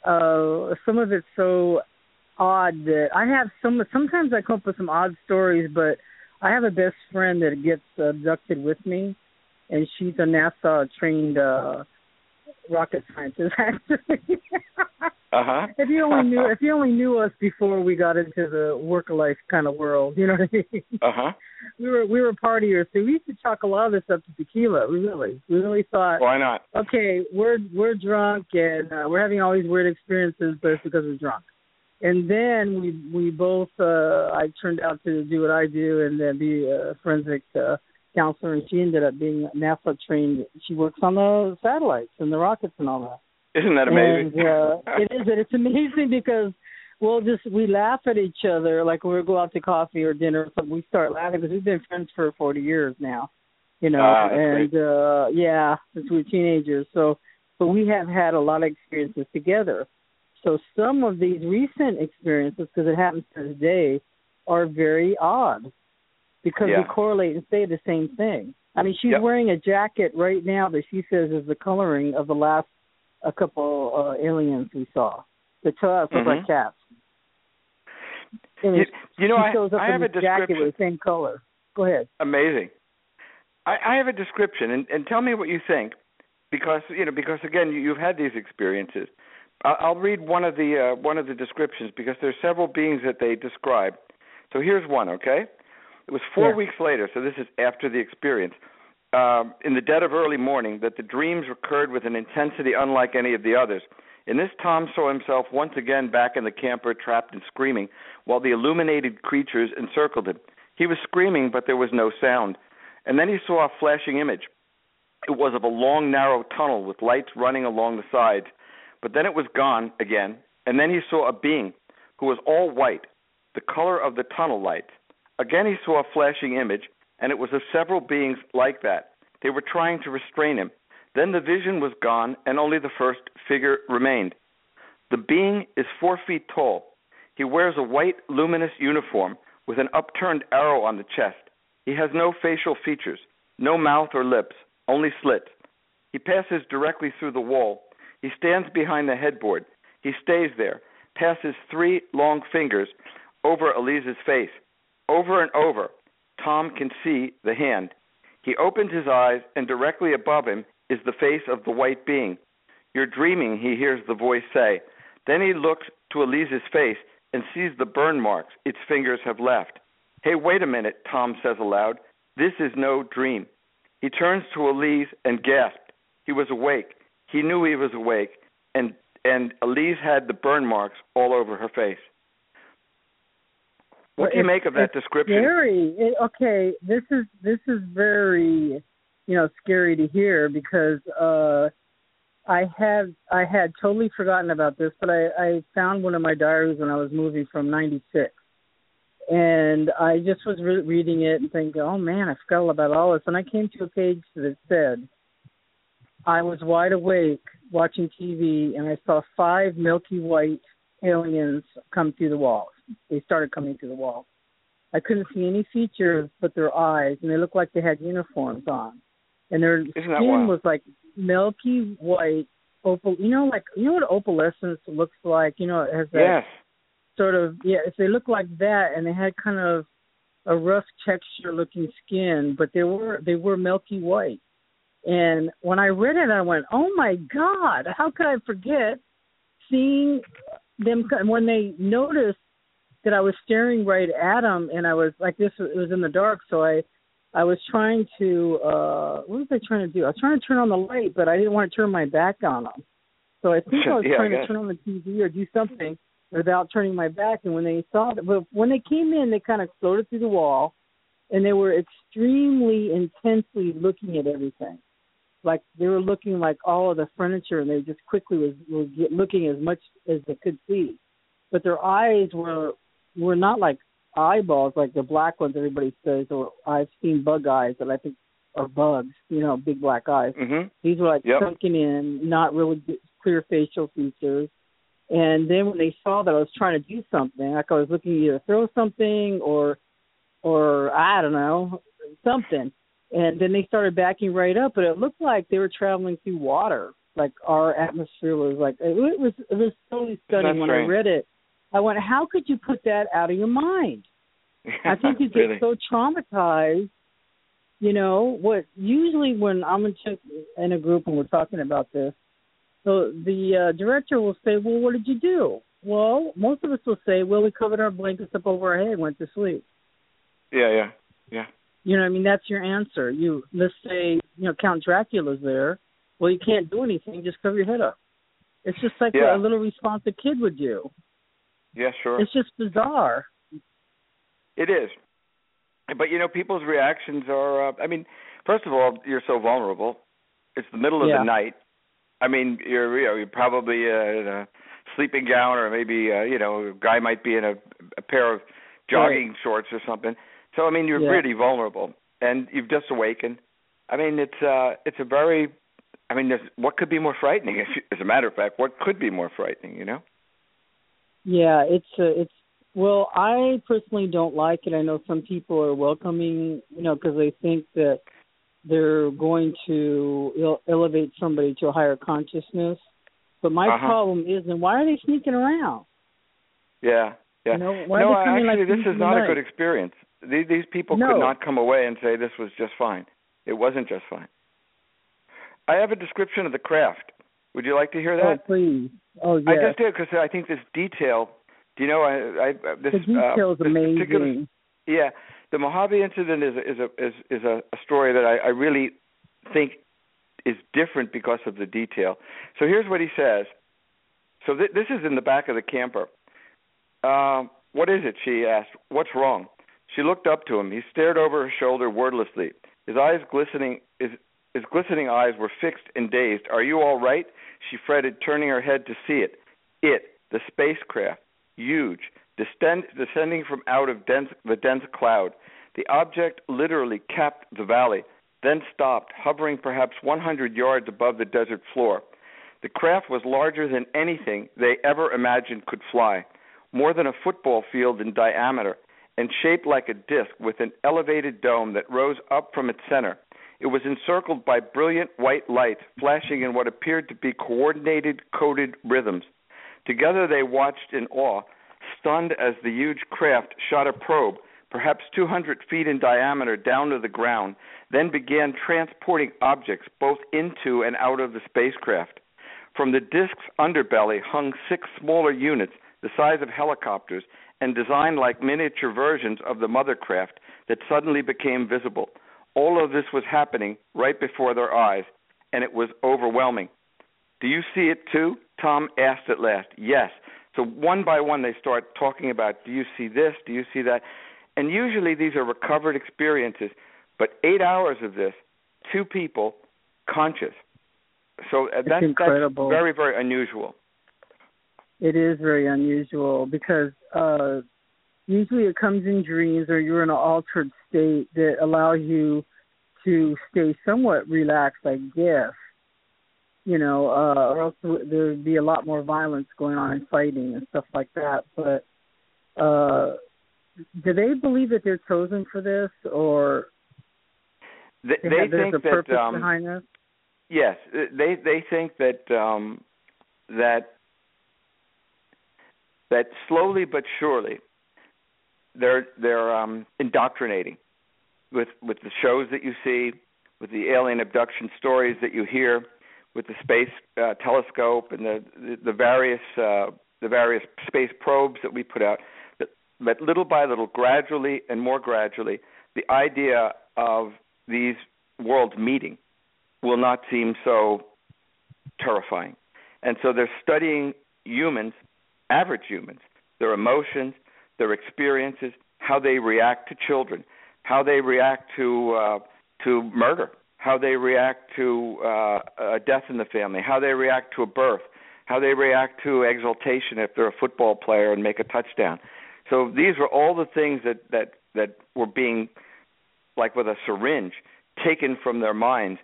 uh some of it's so odd that I have some sometimes I come up with some odd stories but I have a best friend that gets abducted with me and she's a NASA trained uh rocket scientist actually. uh-huh. If you only knew if you only knew us before we got into the work life kind of world, you know what I mean? Uh-huh. We were we were partiers, so we used to chalk a lot of this up to tequila. We really we really thought Why not? Okay, we're we're drunk and uh, we're having all these weird experiences, but it's because we're drunk. And then we we both uh I turned out to do what I do and then be a forensic uh counselor, and she ended up being NASA trained. She works on the satellites and the rockets and all that. Isn't that amazing? And, uh, it is. It's amazing because we'll just we laugh at each other like when we go out to coffee or dinner. So we start laughing because we've been friends for forty years now. You know, ah, and great. uh yeah, since we were teenagers. So, but we have had a lot of experiences together. So some of these recent experiences, because it happens to this day, are very odd because yeah. we correlate and say the same thing. I mean, she's yep. wearing a jacket right now that she says is the coloring of the last a couple uh, aliens we saw. The to us look mm-hmm. like cats. And you, you know, I, I have a jacket description. with the same color. Go ahead. Amazing. I, I have a description, and, and tell me what you think, because you know, because again, you, you've had these experiences. I'll, I'll read one of the uh, one of the descriptions because there's several beings that they describe. So here's one, okay? It was four Yeah. weeks later, so this is after the experience, um, in the dead of early morning, that the dreams recurred with an intensity unlike any of the others. In this, Tom saw himself once again back in the camper, trapped and screaming, while the illuminated creatures encircled him. He was screaming, but there was no sound. And then he saw a flashing image. It was of a long, narrow tunnel with lights running along the sides. But then it was gone again, and then he saw a being who was all white, the color of the tunnel lights. Again, he saw a flashing image, and it was of several beings like that. They were trying to restrain him. Then the vision was gone, and only the first figure remained. The being is four feet tall. He wears a white, luminous uniform with an upturned arrow on the chest. He has no facial features, no mouth or lips, only slits. He passes directly through the wall. He stands behind the headboard. He stays there, passes three long fingers over Elise's face. Over and over, Tom can see the hand. He opens his eyes, and directly above him is the face of the white being. You're dreaming, he hears the voice say. Then he looks to Elise's face and sees the burn marks its fingers have left. Hey, wait a minute, Tom says aloud. This is no dream. He turns to Elise and gasps. He was awake. He knew he was awake, and and Elise had the burn marks all over her face. What do you make of that description? Scary. Okay, this is this is very, you know, scary to hear because uh I had I had totally forgotten about this, but I I found one of my diaries when I was moving from '96, and I just was re- reading it and thinking, oh man, I forgot all about all this, and I came to a page that said, I was wide awake watching TV, and I saw five milky white aliens come through the walls. They started coming through the wall. I couldn't see any features but their eyes, and they looked like they had uniforms on. And their that skin was like milky white, opal. You know, like you know what opalescence looks like. You know, it has that Yes. sort of yeah. If they looked like that, and they had kind of a rough texture looking skin, but they were they were milky white. And when I read it, I went, "Oh my God! How could I forget seeing them when they noticed that I was staring right at them, and I was like this. It was in the dark, so I I was trying to uh what was I trying to do? I was trying to turn on the light, but I didn't want to turn my back on them. So I think I was yeah, trying I to turn on the TV or do something without turning my back. And when they saw that, but when they came in, they kind of floated through the wall, and they were extremely intensely looking at everything. Like they were looking like all of the furniture, and they just quickly was, was looking as much as they could see. But their eyes were were not like eyeballs like the black ones everybody says or I've seen bug eyes that I think are bugs, you know, big black eyes. Mm-hmm. These were like yep. sunken in, not really clear facial features. And then when they saw that I was trying to do something, like I was looking to either throw something or or I don't know, something. And then they started backing right up, but it looked like they were traveling through water. Like our atmosphere was like it was it was totally stunning That's when strange. I read it. I went, how could you put that out of your mind? I think you get really. so traumatized. You know what? Usually, when I'm in, in a group and we're talking about this, so the uh, director will say, "Well, what did you do?" Well, most of us will say, "Well, we covered our blankets up over our head, and went to sleep." Yeah, yeah, yeah. You know, what I mean, that's your answer. You let's say, you know, Count Dracula's there. Well, you can't do anything; just cover your head up. It's just like Yeah. a little responsive kid would do. Yeah, sure. It's just bizarre. It is. But you know, people's reactions are. Uh, I mean, first of all, you're so vulnerable. It's the middle of Yeah. the night. I mean, you're you know you're probably uh, in a sleeping gown, or maybe uh, you know a guy might be in a, a pair of jogging shorts or something. So I mean, you're Yeah. really vulnerable, and you've just awakened. I mean, it's uh, it's a very. I mean, there's, what could be more frightening? As a matter of fact, what could be more frightening? You know? Yeah, it's uh, it's well, I personally don't like it. I know some people are welcoming, you know, because they think that they're going to ele- elevate somebody to a higher consciousness. But my Uh-huh. problem is, then why are they sneaking around? Yeah, yeah. You know, why no, actually, like this is not a good experience. These, these people No. could not come away and say this was just fine. It wasn't just fine. I have a description of the craft. Would you like to hear Oh, that? please. Oh, yes. I just did because I think this detail. Do you know? I, I this the detail uh, is this amazing. yeah, the Mojave incident is a, is a is is a, a story that I, I really think is different because of the detail. So here's what he says. So th- this is in the back of the camper. Um, what is it? She asked. What's wrong? She looked up to him. He stared over her shoulder wordlessly. His eyes glistening. His his glistening eyes were fixed and dazed. Are you all right? She fretted, turning her head to see it. It, the spacecraft, huge, descend, descending from out of dense, the dense cloud. The object literally capped the valley, then stopped, hovering perhaps 100 yards above the desert floor. The craft was larger than anything they ever imagined could fly, more than a football field in diameter, and shaped like a disk with an elevated dome that rose up from its center. It was encircled by brilliant white lights flashing in what appeared to be coordinated, coded rhythms. Together they watched in awe, stunned as the huge craft shot a probe, perhaps 200 feet in diameter, down to the ground, then began transporting objects both into and out of the spacecraft. From the disk's underbelly hung six smaller units, the size of helicopters, and designed like miniature versions of the mother craft that suddenly became visible. All of this was happening right before their eyes, and it was overwhelming. Do you see it too? Tom asked at last. Yes. So one by one they start talking about do you see this? Do you see that? And usually these are recovered experiences, but 8 hours of this, two people conscious. So uh, that's, incredible. that's very very unusual. It is very unusual because uh usually it comes in dreams or you're in an altered state that allows you to stay somewhat relaxed, I guess. You know, uh, or else there'd be a lot more violence going on and fighting and stuff like that. But uh do they believe that they're chosen for this, or They, they have, there's think that um, behind this? Yes, they they think that um, that that slowly but surely they're they're um, indoctrinating with with the shows that you see, with the alien abduction stories that you hear, with the space uh, telescope and the the, the various uh, the various space probes that we put out, that, that little by little, gradually and more gradually, the idea of these worlds meeting will not seem so terrifying. And so they're studying humans, average humans, their emotions, their experiences, how they react to children, how they react to uh, to murder, how they react to uh, a death in the family, how they react to a birth, how they react to exaltation if they're a football player and make a touchdown. So these were all the things that that that were being like with a syringe taken from their minds.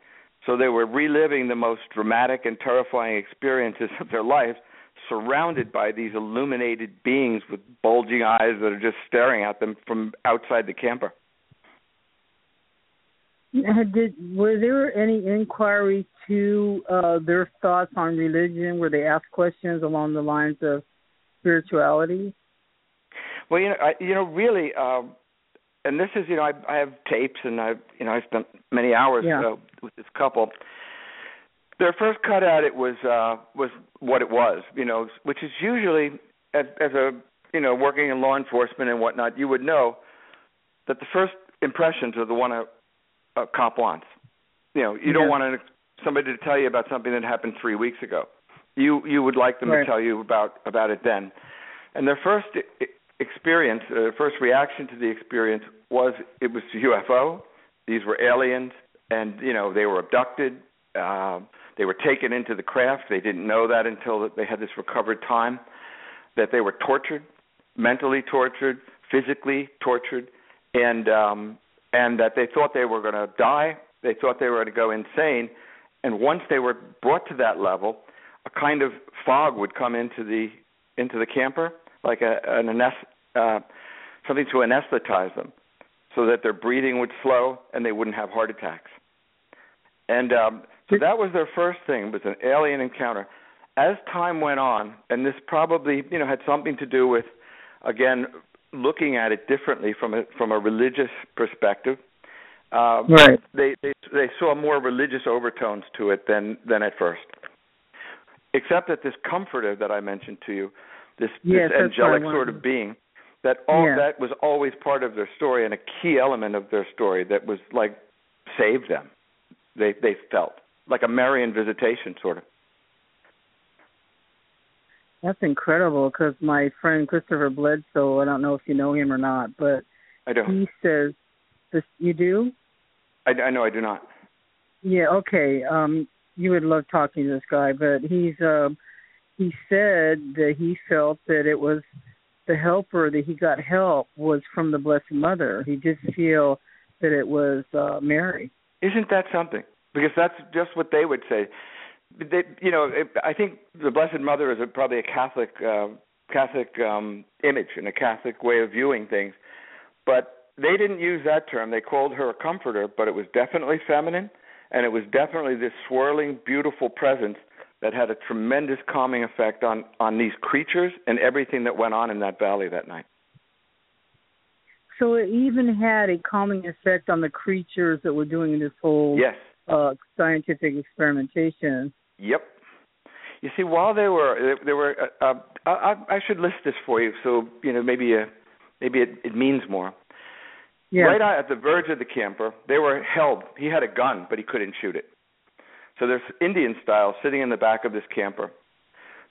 So they were reliving the most dramatic and terrifying experiences of their lives surrounded by these illuminated beings with bulging eyes that are just staring at them from outside the camper. Did were there any inquiry to uh, their thoughts on religion? Were they asked questions along the lines of spirituality? Well, you know, I, you know, really, um, and this is, you know, I, I have tapes, and I, you know, I spent many hours yeah. uh, with this couple. Their first cut at it was uh, was what it was, you know, which is usually as, as a, you know, working in law enforcement and whatnot, you would know that the first impressions are the one a, a cop wants. You know, you yeah. don't want to, somebody to tell you about something that happened three weeks ago. You you would like them right. to tell you about about it then. And their first experience, uh, first reaction to the experience was it was UFO. These were aliens, and you know they were abducted. Uh, they were taken into the craft. They didn't know that until they had this recovered time. That they were tortured, mentally tortured, physically tortured, and um, and that they thought they were going to die. They thought they were going to go insane. And once they were brought to that level, a kind of fog would come into the into the camper, like a, an anest- uh, something to anesthetize them, so that their breathing would slow and they wouldn't have heart attacks. And um, so that was their first thing was an alien encounter. As time went on, and this probably you know had something to do with, again, looking at it differently from a from a religious perspective. Uh, right. They they they saw more religious overtones to it than than at first. Except that this comforter that I mentioned to you, this, yes, this angelic sort of being, that all yeah. that was always part of their story and a key element of their story that was like saved them. They they felt like a Marian visitation, sort of. That's incredible because my friend Christopher Bledsoe, I don't know if you know him or not, but I do. he says, this, you do? I, I know I do not. Yeah, okay. Um, you would love talking to this guy, but he's uh, he said that he felt that it was the helper that he got help was from the Blessed Mother. He did feel that it was uh, Mary. Isn't that something? Because that's just what they would say. They, you know, it, I think the Blessed Mother is a, probably a Catholic uh, Catholic um, image and a Catholic way of viewing things, but they didn't use that term. They called her a comforter, but it was definitely feminine, and it was definitely this swirling, beautiful presence that had a tremendous calming effect on on these creatures and everything that went on in that valley that night. So it even had a calming effect on the creatures that were doing this whole yes. Uh, scientific experimentation. Yep. You see, while they were they were, uh, uh, I, I should list this for you, so you know maybe uh, maybe it, it means more. Yeah. Right at the verge of the camper, they were held. He had a gun, but he couldn't shoot it. So there's Indian style sitting in the back of this camper.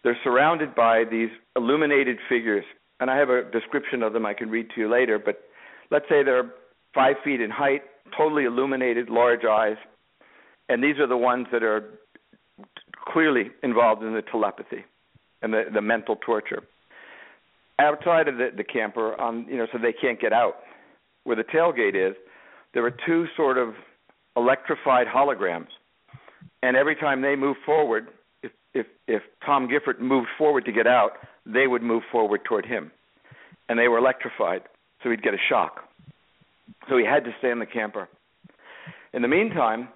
They're surrounded by these illuminated figures, and I have a description of them I can read to you later. But let's say they're five feet in height, totally illuminated, large eyes, and these are the ones that are clearly involved in the telepathy and the, the mental torture. Outside of the, the camper, um, you know, so they can't get out. Where the tailgate is, there are two sort of electrified holograms, and every time they move forward, if if if Tom Gifford moved forward to get out, they would move forward toward him, and they were electrified, so he'd get a shock. So he had to stay in the camper. In the meantime,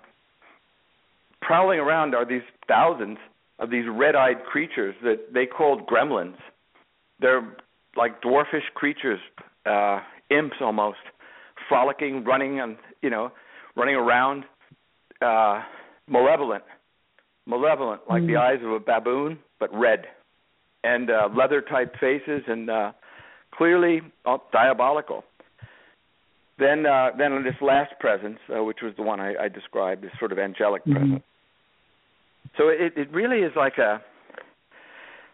prowling around are these thousands of these red-eyed creatures that they called gremlins. They're like dwarfish creatures, uh, imps almost, frolicking, running and you know, running around. uh malevolent, malevolent, like Mm. the eyes of a baboon, but red, and uh, leather type faces, and uh, clearly oh, diabolical. Then, uh, then this last presence, uh, which was the one I, I described, this sort of angelic Mhm. presence. So it, it really is like a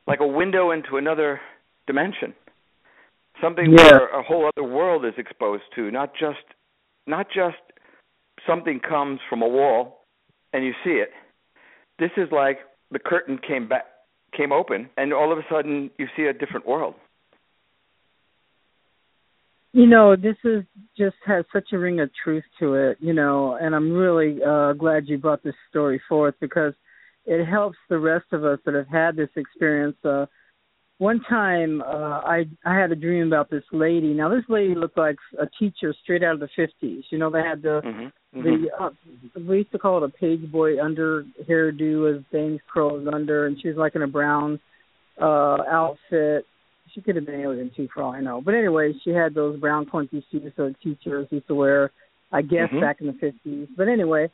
like a window into another dimension, something Yeah. where a whole other world is exposed to, not just not just something comes from a wall and you see it. This is like the curtain came back came open and all of a sudden you see a different world. You know, this is just has such a ring of truth to it, you know, and I'm really uh glad you brought this story forth because it helps the rest of us that have had this experience. Uh one time uh I I had a dream about this lady. Now this lady looked like a teacher straight out of the 50s. You know, they had the Mm-hmm. the uh, we used to call it a page boy under hairdo with bangs curls under and she was like in a brown uh outfit she could have been alien too for all I know. But anyway, she had those brown clunky shoes that teachers used to wear, I guess Mhm. back in the fifties. But anyway,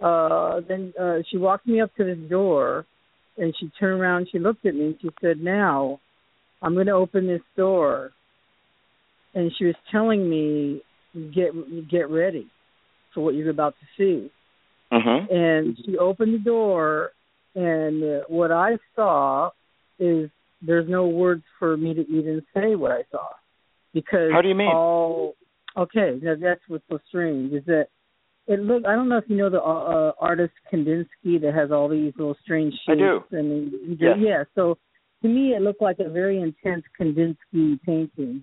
uh then uh she walked me up to this door and she turned around, she looked at me and she said, Now I'm gonna open this door and she was telling me get get ready for what you're about to see Mm-hmm. and she opened the door and uh, what i saw is there's no words for me to even say what i saw because How do you mean? all okay now that's what's so strange is that it look i don't know if you know the uh, uh, artist kandinsky that has all these little strange shapes. I do. and he- Yes. yeah so to me it looked like a very intense kandinsky painting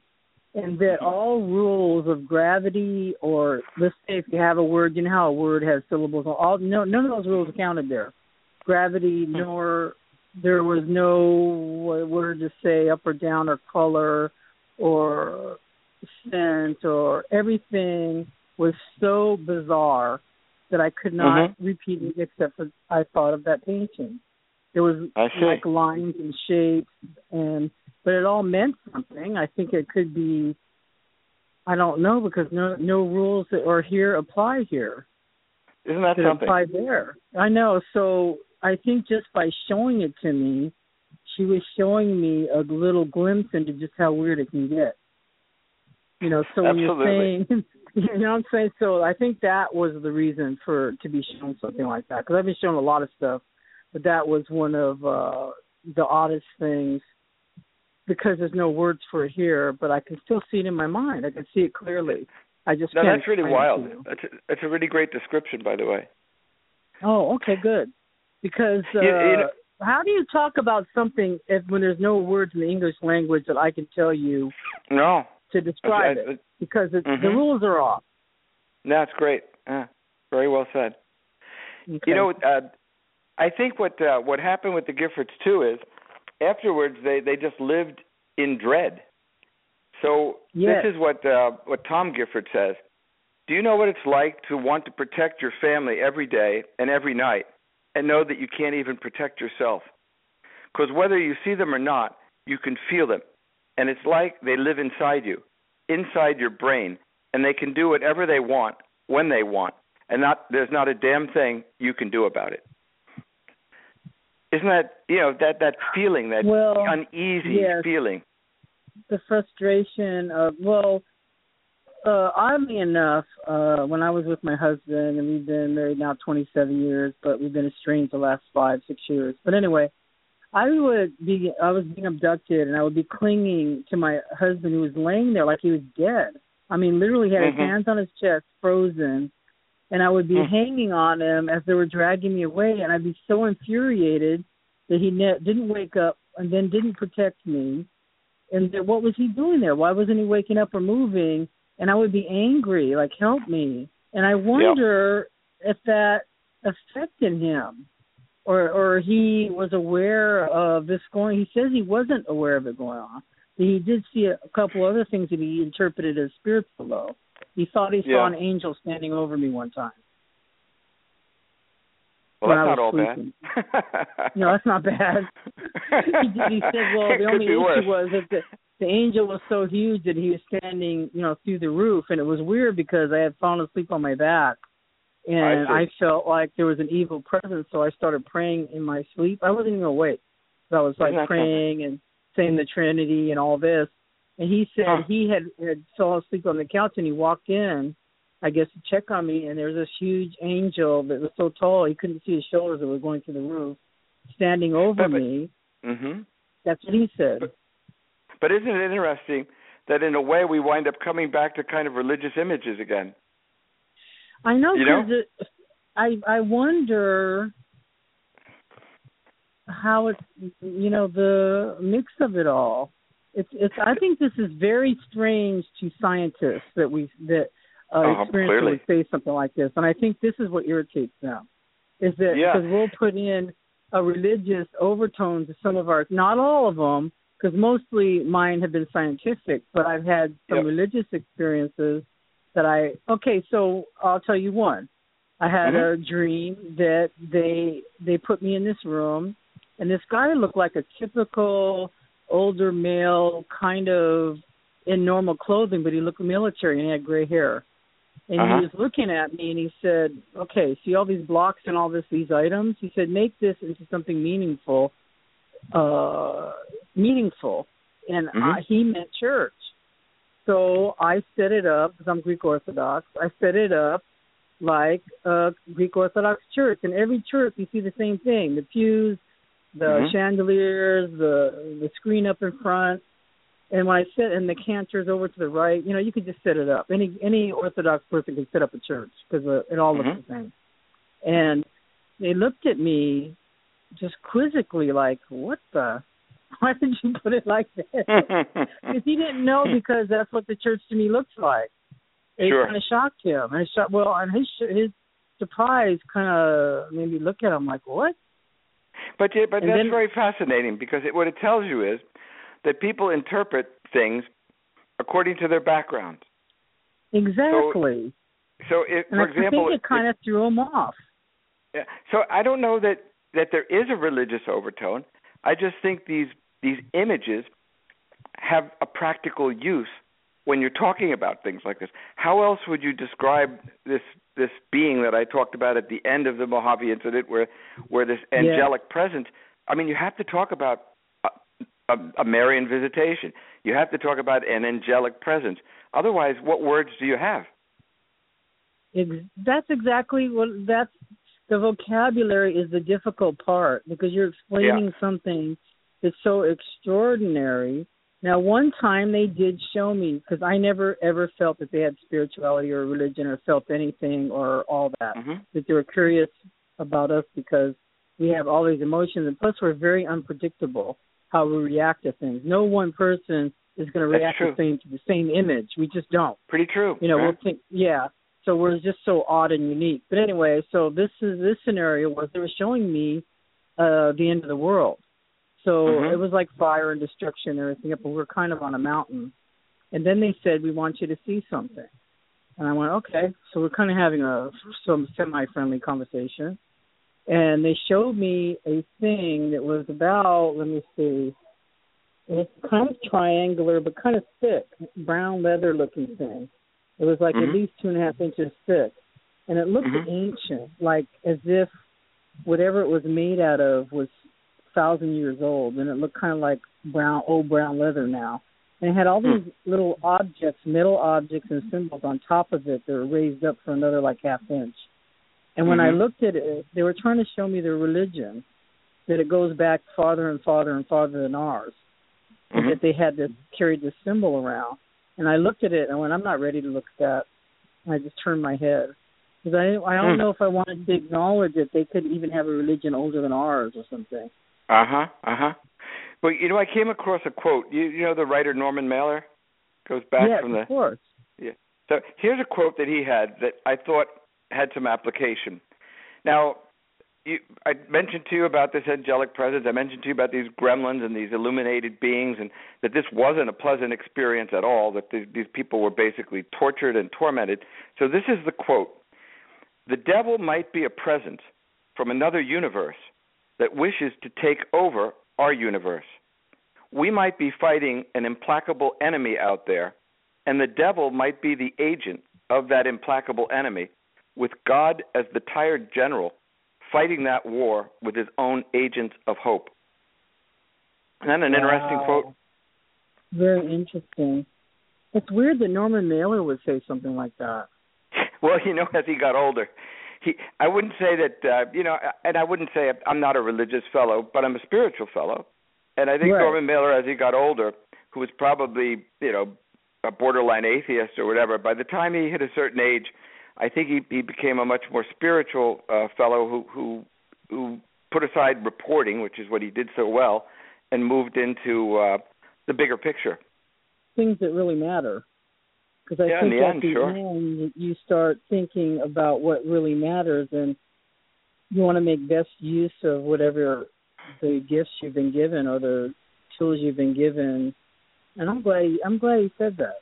and that all rules of gravity or let's say if you have a word you know how a word has syllables all no none of those rules accounted there gravity Hmm. nor there was no word to say up or down or color or scent or everything was so bizarre that I could not Mm-hmm. repeat it except for I thought of that painting. It was like lines and shapes and but it all meant something. I think it could be I don't know because no no rules that are here apply here Isn't that that something? apply there. I know. So I think just by showing it to me, she was showing me a little glimpse into just how weird it can get. You know, so when Absolutely. you're saying, you know what I'm saying? So I think that was the reason for to be shown something like that. Because I've been shown a lot of stuff, but that was one of uh the oddest things because there's no words for it here, but I can still see it in my mind. I can see it clearly. I just No, can't that's really wild. That's a, that's a really great description, by the way. Oh, okay, good. Because uh, You- you know- how do you talk about something if when there's no words in the English language that I can tell you No, to describe I- it? Because it, the Mhm. rules are off. that's great. Uh, very well said. Okay. You know, uh, I think what uh, what happened with the Giffords too is afterwards they they just lived in dread. So Yes. this is what uh, what Tom Gifford says. Do you know what it's like to want to protect your family every day and every night, and know that you can't even protect yourself? Because whether you see them or not, you can feel them, and it's like they live inside you, inside your brain, and they can do whatever they want when they want, and not there's not a damn thing you can do about it. Isn't that you know that that feeling, that Well, uneasy yes. feeling? the frustration of well, uh, oddly enough, uh, when I was with my husband and we've been married now 27 years, but we've been estranged the last five, six years. But anyway, I would be, I was being abducted and I would be clinging to my husband who was laying there like he was dead. I mean, literally he had Mhm. his hands on his chest, frozen, and I would be Mm. hanging on him as they were dragging me away, and I'd be so infuriated that he ne- didn't wake up and then didn't protect me and then what was he doing there? Why wasn't he waking up or moving? And I would be angry, like help me. And I wonder if that affected him, or or he was aware of this going. He says he wasn't aware of it going on. He did see a, a couple other things that he interpreted as spirits below. He thought he saw Yeah. an angel standing over me one time. Well, that's not all was bad. No, that's not bad. he, he said, well, the only issue worse. was that the, the angel was so huge that he was standing, you know, through the roof, and it was weird because I had fallen asleep on my back, and I I, felt like there was an evil presence, so I started praying in my sleep. I wasn't even awake. So I was like Isn't praying and saying the Trinity and all this. And he said Huh. he had, had fell asleep on the couch and he walked in, I guess, to check on me. And there was this huge angel that was so tall he couldn't see his shoulders that were going through the roof, standing over But- me. Mhm. That's what he said. But- But isn't it interesting that in a way we wind up coming back to kind of religious images again? I know You know? it, I I wonder how it's you know the mix of it all. It's it's I think this is very strange to scientists that we that uh, Oh, experience would say something like this, and I think this is what irritates them, is that Yeah. because we'll put in a religious overtone to some of our not all of them because mostly mine have been scientific, but I've had some Yep. religious experiences that I okay, so I'll tell you one. I had Mhm. a dream that they they put me in this room and this guy looked like a typical older male kind of in normal clothing but he looked military and he had gray hair. And Uh-huh. he was looking at me and he said, Okay, see all these blocks and all this these items? He said, Make this into something meaningful uh meaningful and Mhm. I, he meant church so I set it up because I'm Greek Orthodox. I set it up like a Greek Orthodox church. In every church, you see the same thing: the pews, the Mhm. chandeliers, the the screen up in front. And when I set and the cantors over to the right, you know, you could just set it up. Any any Orthodox person can set up a church because uh, it all looks Mhm. the same. And they looked at me just quizzically, like, "What the? Why did you put it like that?" Because he didn't know because that's what the church to me looks like. It Sure. kind of shocked him. And it shocked, well, and his his surprise kind of made me look at him like, what? But yeah, but And that's then- very fascinating because it, what it tells you is that people interpret things according to their background. Exactly. So, if, and for I example, think it kind of threw him off. Yeah. So I don't know that that there is a religious overtone. I just think these these images have a practical use when you're talking about things like this. How else would you describe this this being that I talked about at the end of the Mojave incident, where where this angelic presence? I mean, you have to talk about a, a, a Marian visitation. You have to talk about an angelic presence. Otherwise, what words do you have? That's exactly what that's the vocabulary is the difficult part because you're explaining something that's so extraordinary. Now, one time they did show me because I never ever felt that they had spirituality or religion or felt anything or all that. hmm That they were curious about us because we have all these emotions and plus we're very unpredictable how we react to things. No one person is going to react the same to the same image. We just don't. Pretty true. You know, right? we'll think, yeah. So we're just so odd and unique. But anyway, so this is this scenario was they were showing me uh the end of the world. So Mhm. it was like fire and destruction and everything up, but we're kind of on a mountain. And then they said, "We want you to see something." And I went, "Okay." So we're kind of having a some semi-friendly conversation. And they showed me a thing that was about, let me see, it's kind of triangular but kind of thick, brown leather looking thing. It was like Mhm. at least two and a half inches thick, and it looked Mhm. ancient, like as if whatever it was made out of was thousand years old, and it looked kind of like brown, old brown leather now. And it had all Hmm. these little objects, metal objects and symbols on top of it that were raised up for another like half inch. And when I Mhm. looked at it, they were trying to show me their religion, that it goes back farther and farther and farther than ours and Mhm. that they had this carried this symbol around. And I looked at it and went, I'm not ready to look at that. And I just turned my head because I I don't Hmm. know if I wanted to acknowledge that they could even have a religion older than ours or something. Uh huh. Uh huh. Well, you know, I came across a quote. You, you know, the writer Norman Mailer goes back yes, from the. of course. So here's a quote that he had that I thought had some application. Now, you, I mentioned to you about this angelic presence. I mentioned to you about these gremlins and these illuminated beings, and that this wasn't a pleasant experience at all. That these, these people were basically tortured and tormented. So this is the quote: "The devil might be a presence from another universe that wishes to take over our universe. We might be fighting an implacable enemy out there, and the devil might be the agent of that implacable enemy, with God as the tired general, fighting that war with his own agents of hope. And then an wow. interesting quote. Very interesting. It's weird that Norman Mailer would say something like that. Well, you know, as he got older, he I wouldn't say that uh, you know, and I wouldn't say I'm not a religious fellow, but I'm a spiritual fellow. And I think right. Norman Mailer, as he got older, who was probably you know a borderline atheist or whatever, by the time he hit a certain age, I think he he became a much more spiritual uh, fellow who who who put aside reporting, which is what he did so well, and moved into uh, the bigger picture. Things that really matter. Because I yeah, think at end, the sure. end you start thinking about what really matters, and you want to make best use of whatever the gifts you've been given or the tools you've been given. And I'm glad I'm glad you said that.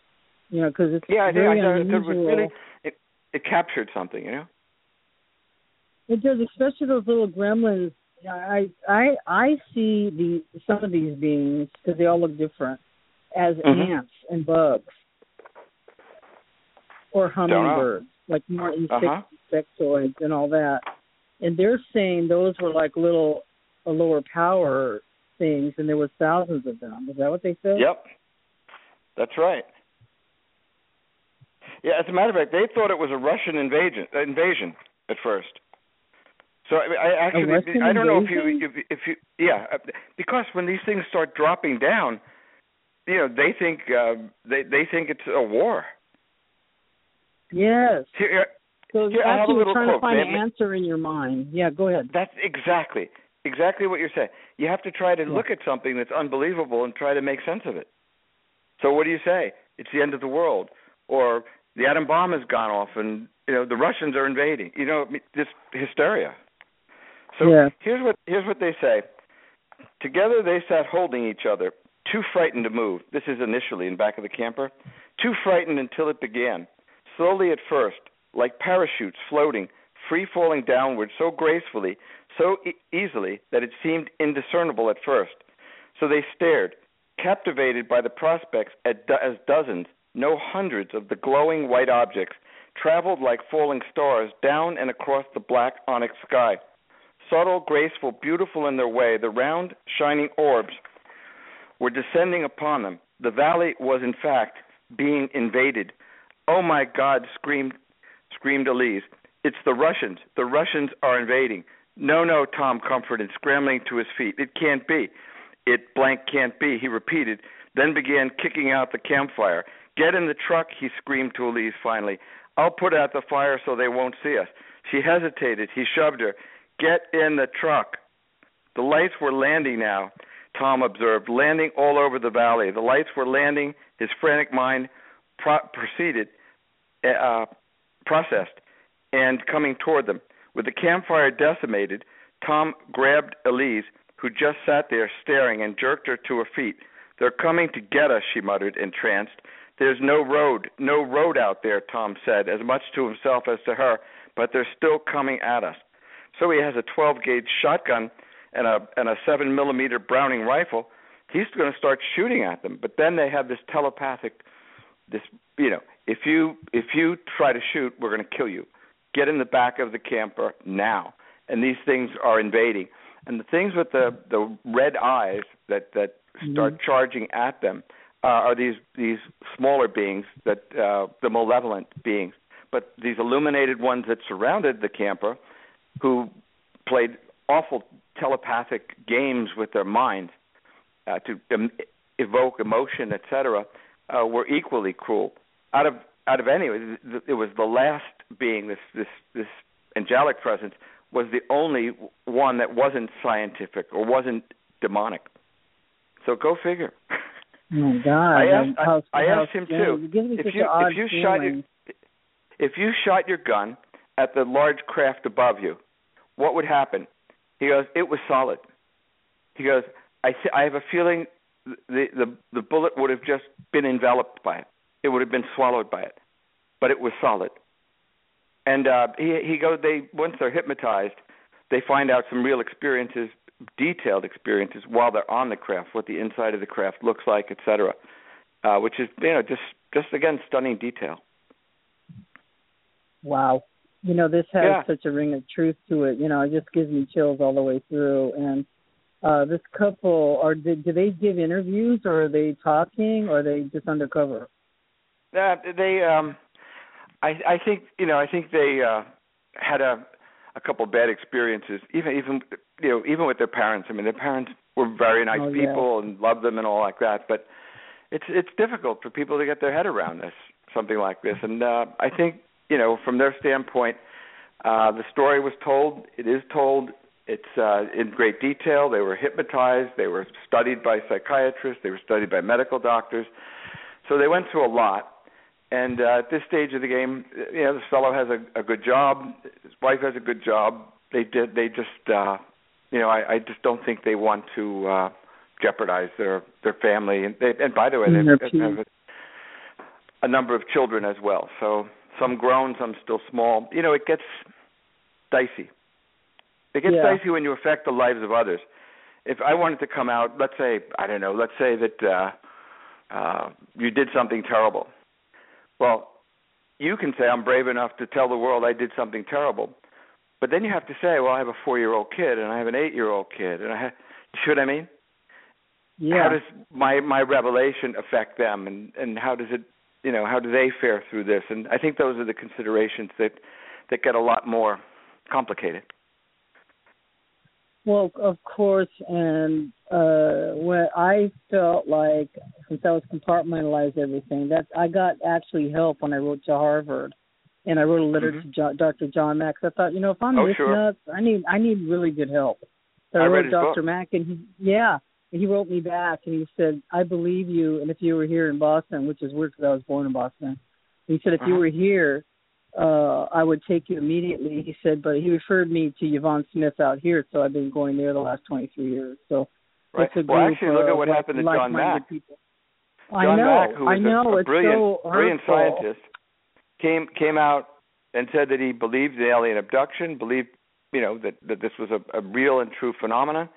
You know, because it's yeah, very I thought unusual. it really it, it captured something, you know. It does, especially those little gremlins. I I I see the some of these beings because they all look different as Mhm. ants and bugs or hummingbirds, like more insect, Uh-huh. insectoids and all that. And they're saying those were like little a lower power things, and there was thousands of them. Is that what they said? Yep, that's right. Yeah, as a matter of fact, they thought it was a Russian invasion invasion at first. So I, I actually, I don't know if you, if, if you, yeah, uh, because when these things start dropping down, you know, they think uh, they they think it's a war. Yes. Here, So Here, I have a actually, little trying quote. to find an answer in your mind. Yeah, go ahead. That's exactly exactly what you're saying. You have to try to Yeah. look at something that's unbelievable and try to make sense of it. So what do you say? It's the end of the world, or the atom bomb has gone off, and you know the Russians are invading. You know, this hysteria. So Yeah. here's what here's what they say. Together they sat holding each other, too frightened to move. This is initially in back of the camper. Too frightened until it began. Slowly at first, like parachutes floating, free falling downward so gracefully, so e- easily that it seemed indiscernible at first. So they stared, captivated by the prospects do- as dozens, no hundreds of the glowing white objects traveled like falling stars down and across the black onyx sky. Subtle, graceful, beautiful in their way, the round, shining orbs were descending upon them. The valley was, in fact, being invaded. Oh my God! screamed screamed Elise. It's the Russians. The Russians are invading. No, no, Tom comforted, scrambling to his feet. It can't be. It blank can't be, he repeated, then began kicking out the campfire. Get in the truck, he screamed to Elise finally. I'll put out the fire so they won't see us. She hesitated. He shoved her. Get in the truck. The lights were landing now, Tom observed, landing all over the valley. The lights were landing. His frantic mind pro- proceeded, uh, processed, and coming toward them. With the campfire decimated, Tom grabbed Elise, who just sat there staring, and jerked her to her feet. They're coming to get us, she muttered, entranced. There's no road, no road out there, Tom said, as much to himself as to her, but they're still coming at us. So he has a 12 gauge shotgun and a and a seven millimeter Browning rifle. He's going to start shooting at them. But then they have this telepathic, this you know, if you if you try to shoot, we're going to kill you. Get in the back of the camper now. And these things are invading. And the things with the the red eyes that that start Mhm. charging at them uh, are these these smaller beings that uh, the malevolent beings. But these illuminated ones that surrounded the camper, who played awful telepathic games with their minds uh, to um, evoke emotion, etc., uh, were equally cruel. Out of out of any, it was the last being this this this angelic presence was the only one that wasn't scientific or wasn't demonic. So go figure. Oh my God! I asked, I, I asked him too. You give me If you if you shot your if you shot your gun at the large craft above you, what would happen? He goes, it was solid. He goes, I th- I have a feeling the the the bullet would have just been enveloped by it. It would have been swallowed by it, but it was solid. And uh, he he goes, they once they're hypnotized, they find out some real experiences, detailed experiences while they're on the craft, what the inside of the craft looks like, etc. Uh, which is you know just just again stunning detail. Wow. you know, this has Yeah. such a ring of truth to it. You know, it just gives me chills all the way through. And uh this couple, are did, do they give interviews, or are they talking, or are they just undercover? Uh, they, um, I, I think you know, I think they uh, had a a couple bad experiences, even even you know, even with their parents. I mean, their parents were very nice Oh, yeah. people and loved them and all like that, but it's it's difficult for people to get their head around this something like this. And uh, I think you know, from their standpoint, uh, the story was told. It is told. It's uh, in great detail. They were hypnotized. They were studied by psychiatrists. They were studied by medical doctors. So they went through a lot. And uh, at this stage of the game, you know, this fellow has a, a good job. His wife has a good job. They did. They just, uh, you know, I, I just don't think they want to uh, jeopardize their their family. And, they, and by the way, they have a, a number of children as well. So some grown, some still small. You know, it gets dicey. It gets Yeah. dicey when you affect the lives of others. If I wanted to come out, let's say, I don't know, let's say that uh, uh, you did something terrible. Well, you can say I'm brave enough to tell the world I did something terrible, but then you have to say, well, I have a four-year-old kid and I have an eight-year-old kid, and I have, you see what I mean? Yeah. How does my my revelation affect them, and and how does it, you know, how do they fare through this? And I think those are the considerations that that get a lot more complicated. Well, of course, and uh when I felt like since I was compartmentalized everything, that I got actually help when I wrote to Harvard, and I wrote a letter Mhm. to jo- Dr. John Mack. I thought, you know, if I'm Oh, this sure. nuts, I need I need really good help. So I, I wrote Dr. book. Mack, and he, yeah, and he wrote me back, and he said, I believe you, and if you were here in Boston, which is weird because I was born in Boston, he said if you Uh-huh. were here, uh I would take you immediately. He said, but he referred me to Yvonne Smith out here, so I've been going there the last 23 years. So Right. it's a Well, group actually, look at what like- happened to John Mack. People. John I know, Mack, who I know, a, a it's brilliant, so brilliant scientist, came came out and said that he believed in alien abduction, believed you know that that this was a, a real and true phenomenon.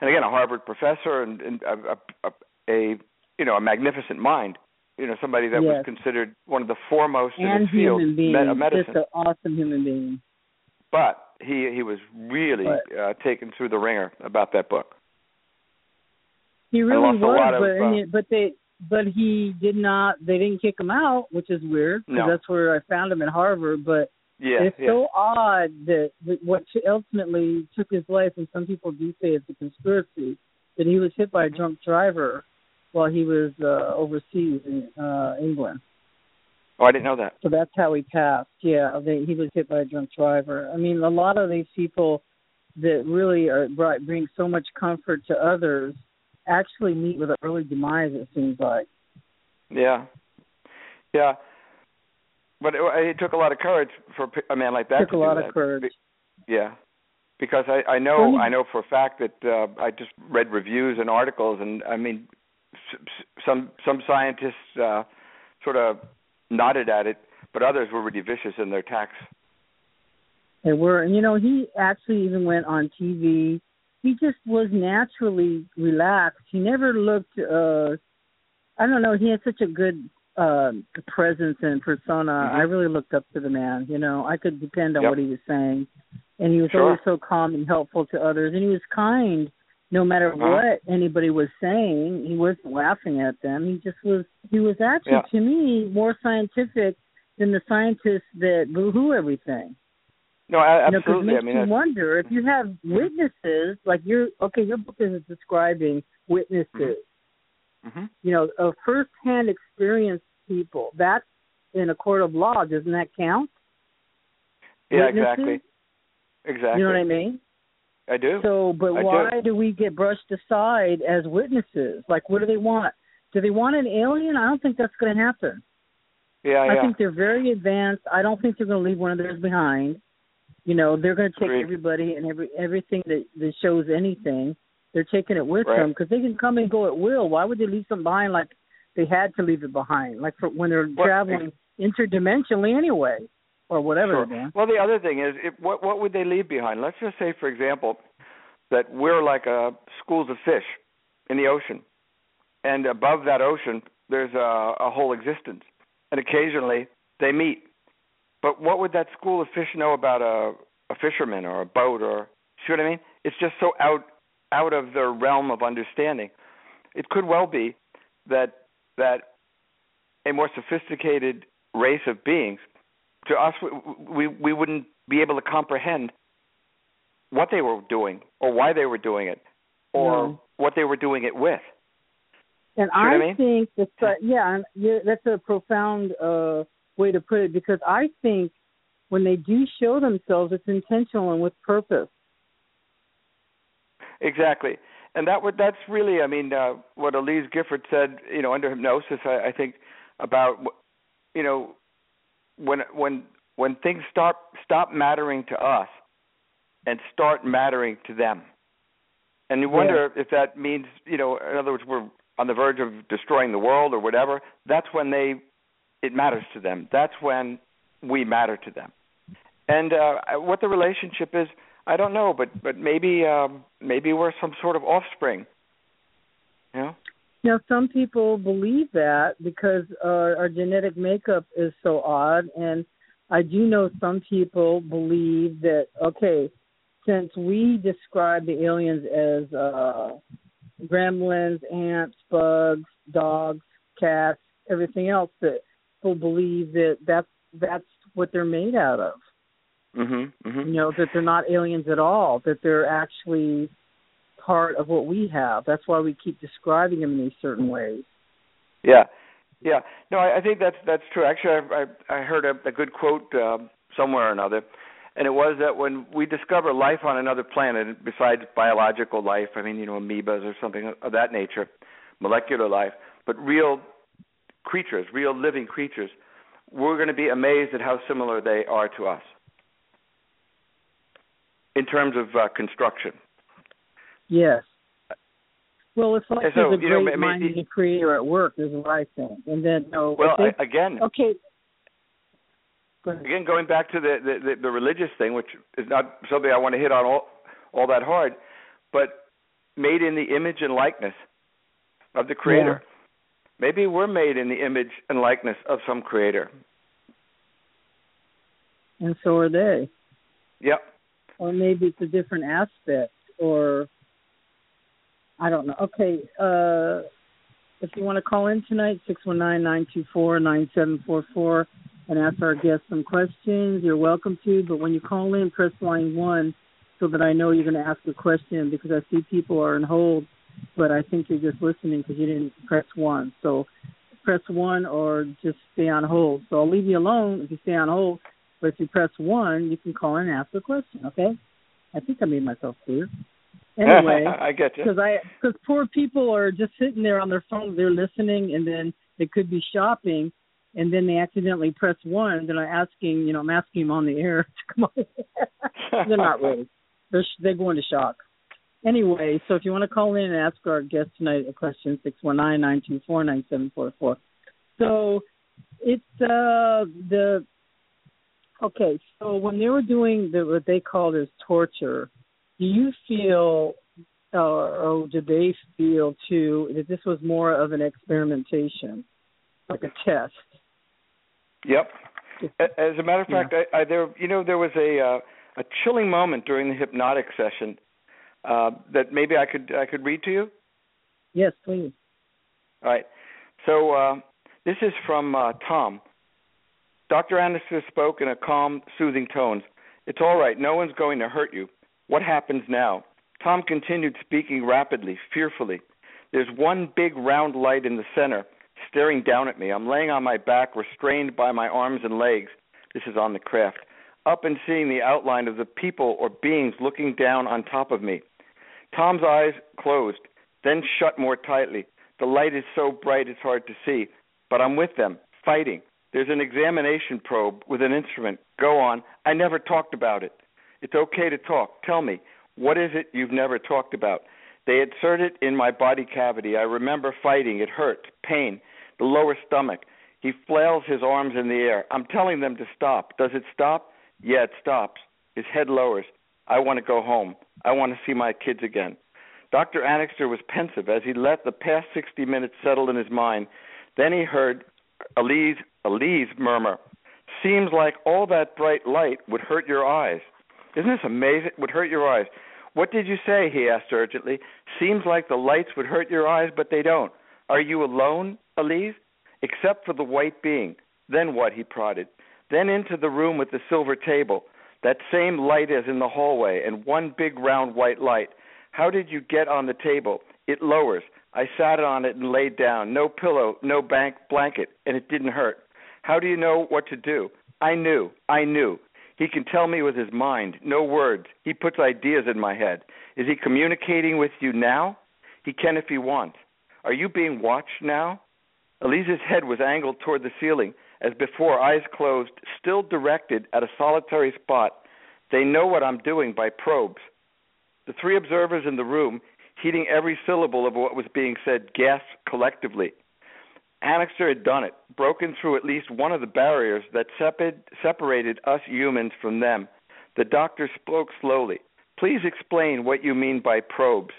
And again, a Harvard professor and, and a, a, a, a you know a magnificent mind, you know somebody that was considered one of the foremost in and his field human being, me- of just an awesome human being. But he he was really But- uh, taken through the wringer about that book. He really was, lot of, but uh, but they but he did not. They didn't kick him out, which is weird because No. that's where I found him at Harvard. But Yeah, it's yeah. so odd that what ultimately took his life, and some people do say it's a conspiracy, that he was hit by a drunk driver while he was uh, overseas in uh, England. oh, I didn't know that. So that's how he passed. Yeah, they, he was hit by a drunk driver. I mean, a lot of these people that really are brought, bring so much comfort to others actually meet with an early demise. It seems like. Yeah, yeah. But it, it took a lot of courage for a man like that Took to a do lot that. of courage. Yeah, because I I know I know for a fact that uh, I just read reviews and articles, and I mean, some some scientists uh, sort of nodded at it, but others were really vicious in their attacks. They were, and you know, he actually even went on TV. He just was naturally relaxed. He never looked. uh I don't know. He had such a good uh, presence and persona. Mhm. I really looked up to the man. You know, I could depend on Yep. what he was saying, and he was Sure. always so calm and helpful to others, and he was kind. No matter Uh-huh. what anybody was saying, he wasn't laughing at them. He just was. He was actually, Yeah. to me, more scientific than the scientists that boo-hoo everything. No, a- You know, it makes I mean, you that's- wonder if you have witnesses, like your okay, your book is describing witnesses. mhm. You know, of first-hand experienced people. That's in a court of law. Doesn't that count? yeah, witnesses? exactly, exactly. You know what I mean? I do. So, but I why do we get brushed aside as witnesses? Like, what do they want? Do they want an alien? I don't think that's going to happen. yeah, I yeah. think they're very advanced. I don't think they're going to leave one of theirs behind. You know, they're going to take Agreed. everybody and every everything that that shows anything. They're taking it with Right. them because they can come and go at will. Why would they leave something behind like they had to leave it behind? Like for when they're Well, traveling interdimensionally anyway, or whatever Sure. Well, the other thing is, if, what what would they leave behind? Let's just say, for example, that we're like uh, schools of fish in the ocean, and above that ocean, there's a, a whole existence, and occasionally they meet. But what would that school of fish know about a a fisherman or a boat or see what I mean? It's just so out out of their realm of understanding. It could well be that that a more sophisticated race of beings to us we we wouldn't be able to comprehend what they were doing or why they were doing it or No. what they were doing it with. And I, I mean? think that's uh, yeah, yeah, that's a profound uh, way to put it because I think when they do show themselves, it's intentional and with purpose. Exactly. And that would that's really I mean uh what Elise Gifford said, you know, under hypnosis I, I think about you know when when when things start stop mattering to us and start mattering to them. And you wonder if that means, you know, in other words we're on the verge of destroying the world or whatever, that's when they it matters to them. That's when we matter to them. And uh what the relationship is I don't know, but but maybe um maybe we're some sort of offspring. You know? Now, some people believe that because our, our genetic makeup is so odd, and I do know some people believe that okay, since we describe the aliens as uh, gremlins, ants, bugs, dogs, cats, everything else, that people believe that that's that's what they're made out of. Mhm. Mhm. You know that they're not aliens at all; that they're actually part of what we have. That's why we keep describing them in these certain ways. Yeah, yeah. No, I, I think that's that's true. Actually, I I, I heard a, a good quote uh, somewhere or another, and it was that when we discover life on another planet besides biological life, I mean, you know, amoebas or something of that nature, molecular life, but real creatures, real living creatures, we're going to be amazed at how similar they are to us in terms of uh, construction. Yes. Well, it's like And so, there's a you know, great I mean, mind it- the creator at work, is what I think. And then, no, Well, they, I, again, okay. Go again going back to the, the the the religious thing which is not something i want to hit on all all that hard but made in the image and likeness of the creator maybe we're made in the image and likeness of some creator And so are they. yep Or maybe it's a different aspect, or I don't know. Okay. Uh, if you want to call in tonight, six one nine nine two four nine seven four four, and ask our guests some questions, you're welcome to. But when you call in, press line one so that I know you're going to ask a question because I see people are on hold, but I think you're just listening because you didn't press one. So press one or just stay on hold. So I'll leave you alone if you stay on hold. But if you press one, you can call in and ask a question. Okay? I think I made myself clear. Anyway, i get you because I because poor people are just sitting there on their phone, they're listening, and then they could be shopping, and then they accidentally press one. Then I'm asking, you know, I'm asking them on the air to come on. they're not really. They're sh- they go into shock. Anyway, so if you want to call in and ask our guest tonight a question, six one nine nine two four nine seven four four. So it's uh the okay. So when they were doing the what they called as torture, do you feel uh, or did they feel too that this was more of an experimentation, like a test? yep as a matter of Yeah. fact I, I there you know there was a uh, a chilling moment during the hypnotic session uh that maybe i could i could read to you Yes, please. All right. So uh, this is from uh, Tom. Dr. Anderson spoke in a calm, soothing tone. It's all right. No one's going to hurt you. What happens now? Tom continued speaking rapidly, fearfully. There's one big round light in the center, staring down at me. I'm laying on my back, restrained by my arms and legs. This is on the craft. Up and seeing the outline of the people or beings looking down on top of me. Tom's eyes closed, then shut more tightly. The light is so bright it's hard to see, but I'm with them, fighting. There's an examination probe with an instrument. Go on. I never talked about it. It's okay to talk. Tell me, what is it you've never talked about? They insert it in my body cavity. I remember fighting. It hurt, pain, the lower stomach. He flails his arms in the air. I'm telling them to stop. Does it stop? Yeah, it stops. His head lowers. I want to go home. I want to see my kids again. Dr. Annixter was pensive as he let the past 60 minutes settle in his mind. Then he heard Elise, Elise murmur, Seems like all that bright light would hurt your eyes. Isn't this amazing? Would hurt your eyes. What did you say? He asked urgently. Seems like the lights would hurt your eyes, but they don't. Are you alone, Elise? Except for the white being. Then what? He prodded. Then into the room with the silver table. That same light as in the hallway, and one big round white light. How did you get on the table? It lowers. I sat on it and laid down. No pillow, no bank blanket, and it didn't hurt. How do you know what to do? I knew. I knew. He can tell me with his mind, no words. He puts ideas in my head. Is he communicating with you now? He can if he wants. Are you being watched now? Elise's head was angled toward the ceiling, as before, eyes closed, still directed at a solitary spot. They know what I'm doing by probes. The three observers in the room, heeding every syllable of what was being said, gasped collectively. Annixter had done it, broken through at least one of the barriers that separated us humans from them. The doctor spoke slowly. Please explain what you mean by probes.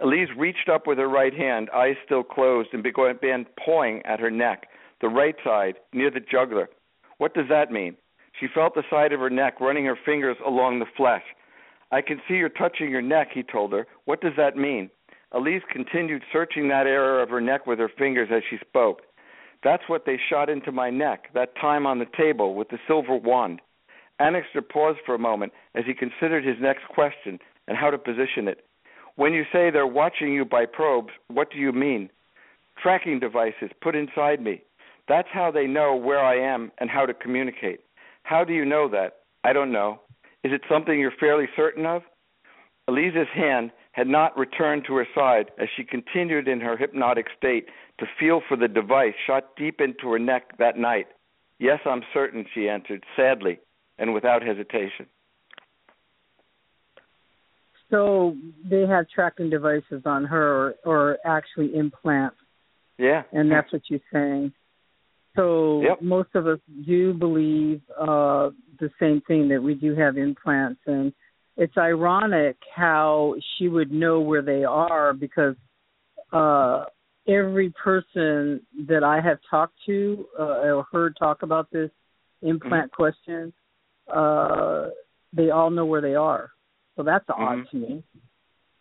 Elise reached up with her right hand, eyes still closed, and began pawing at her neck, the right side, near the jugular. What does that mean? She felt the side of her neck, running her fingers along the flesh. I can see you're touching your neck, he told her. What does that mean? Elise continued searching that area of her neck with her fingers as she spoke. That's what they shot into my neck, that time on the table with the silver wand. Annixter paused for a moment as he considered his next question and how to position it. When you say they're watching you by probes, what do you mean? Tracking devices put inside me. That's how they know where I am and how to communicate. How do you know that? I don't know. Is it something you're fairly certain of? Elise's hand had not returned to her side as she continued in her hypnotic state to feel for the device shot deep into her neck that night. Yes, I'm certain, she answered, sadly and without hesitation. So they had tracking devices on her, or, or actually implants. Yeah. And that's what you're saying. So yep. most of us do believe uh, the same thing that we do have implants, and it's ironic how she would know where they are because uh, every person that I have talked to uh, or heard talk about this implant mm-hmm. question, uh, they all know where they are. So that's mm-hmm. odd to me.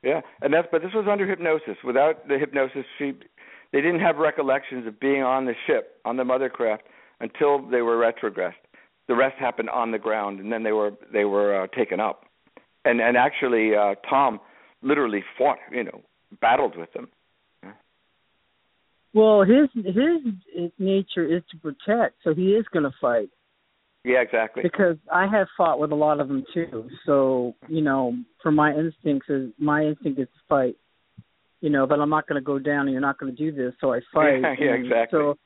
Yeah, and that's but this was under hypnosis. Without the hypnosis, she they didn't have recollections of being on the ship on the mothercraft until they were retrogressed. The rest happened on the ground, and then they were they were uh, taken up. And and actually, uh, Tom literally fought, you know, battled with them. Well, his his nature is to protect, so he is going to fight. Yeah, exactly. Because I have fought with a lot of them too. So you know, for my instincts is my instinct is to fight. You know, but I'm not going to go down, and you're not going to do this, so I fight. Yeah, yeah exactly. So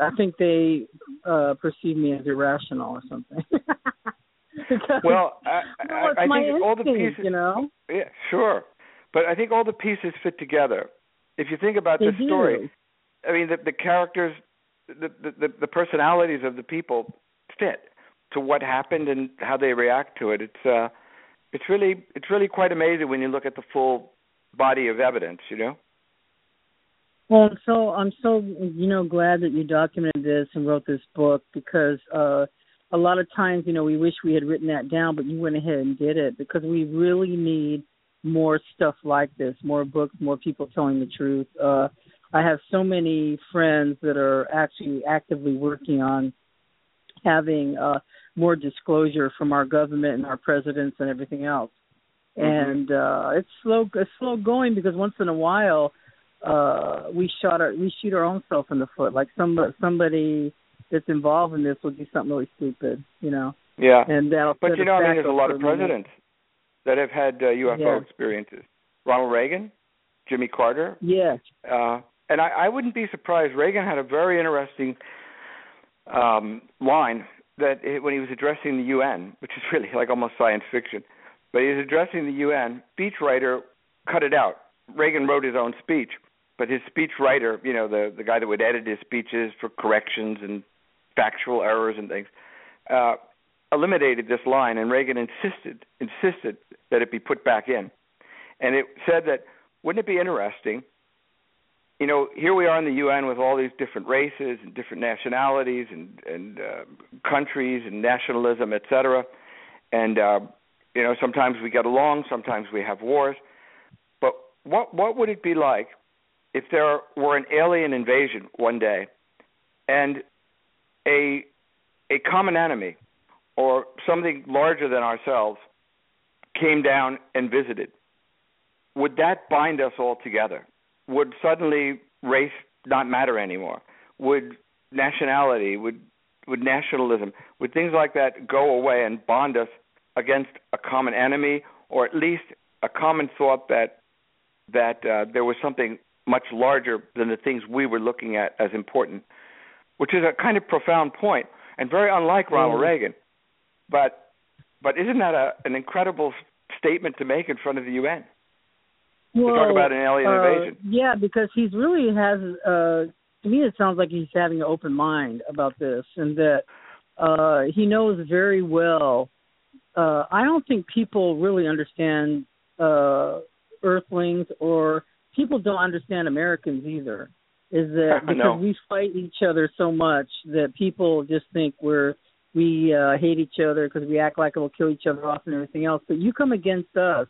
I think they uh perceive me as irrational or something. well, I, well, I, I think instinct, all the pieces. You know. Yeah, sure, but I think all the pieces fit together. If you think about they the do. story, I mean, the, the characters, the, the the personalities of the people fit to what happened and how they react to it. It's uh, it's really it's really quite amazing when you look at the full body of evidence. You know. Well, I'm so I'm so you know glad that you documented this and wrote this book because uh, a lot of times you know we wish we had written that down, but you went ahead and did it because we really need more stuff like this, more books, more people telling the truth. Uh, I have so many friends that are actually actively working on having uh, more disclosure from our government and our presidents and everything else. Mm-hmm. And uh, it's slow, it's slow going because once in a while uh, we shot our, we shoot our own self in the foot. Like somebody, somebody that's involved in this will do something really stupid, you know. Yeah. And that'll. But you know, I mean, there's a lot of presidents that have had uh, UFO Yeah. experiences. Ronald Reagan, Jimmy Carter, Yes. uh, and I, I wouldn't be surprised. Reagan had a very interesting um, line that it, when he was addressing the UN, which is really like almost science fiction, but he was addressing the UN. Speechwriter cut it out. Reagan wrote his own speech, but his speechwriter, you know, the the guy that would edit his speeches for corrections and factual errors and things, uh, eliminated this line, and Reagan insisted insisted that it be put back in, and it said that wouldn't it be interesting you know, here we are in the UN with all these different races and different nationalities and and uh, countries and nationalism, et cetera. And uh, you know, sometimes we get along, sometimes we have wars. But what what would it be like if there were an alien invasion one day, and a a common enemy or something larger than ourselves came down and visited? Would that bind us all together? Would suddenly race not matter anymore? Would nationality, would would nationalism, would things like that go away and bond us against a common enemy, or at least a common thought that that uh, there was something much larger than the things we were looking at as important, which is a kind of profound point and very unlike Ronald mm. Reagan. But but isn't that a, an incredible statement to make in front of the UN? Well, to talk about an alien uh, invasion. Yeah, because he's really has. Uh, to me, it sounds like he's having an open mind about this, and that uh, he knows very well. Uh, I don't think people really understand uh, Earthlings, or people don't understand Americans either. Is that because no. we fight each other so much that people just think we're we uh, hate each other because we act like we'll kill each other off and everything else. But you come against us,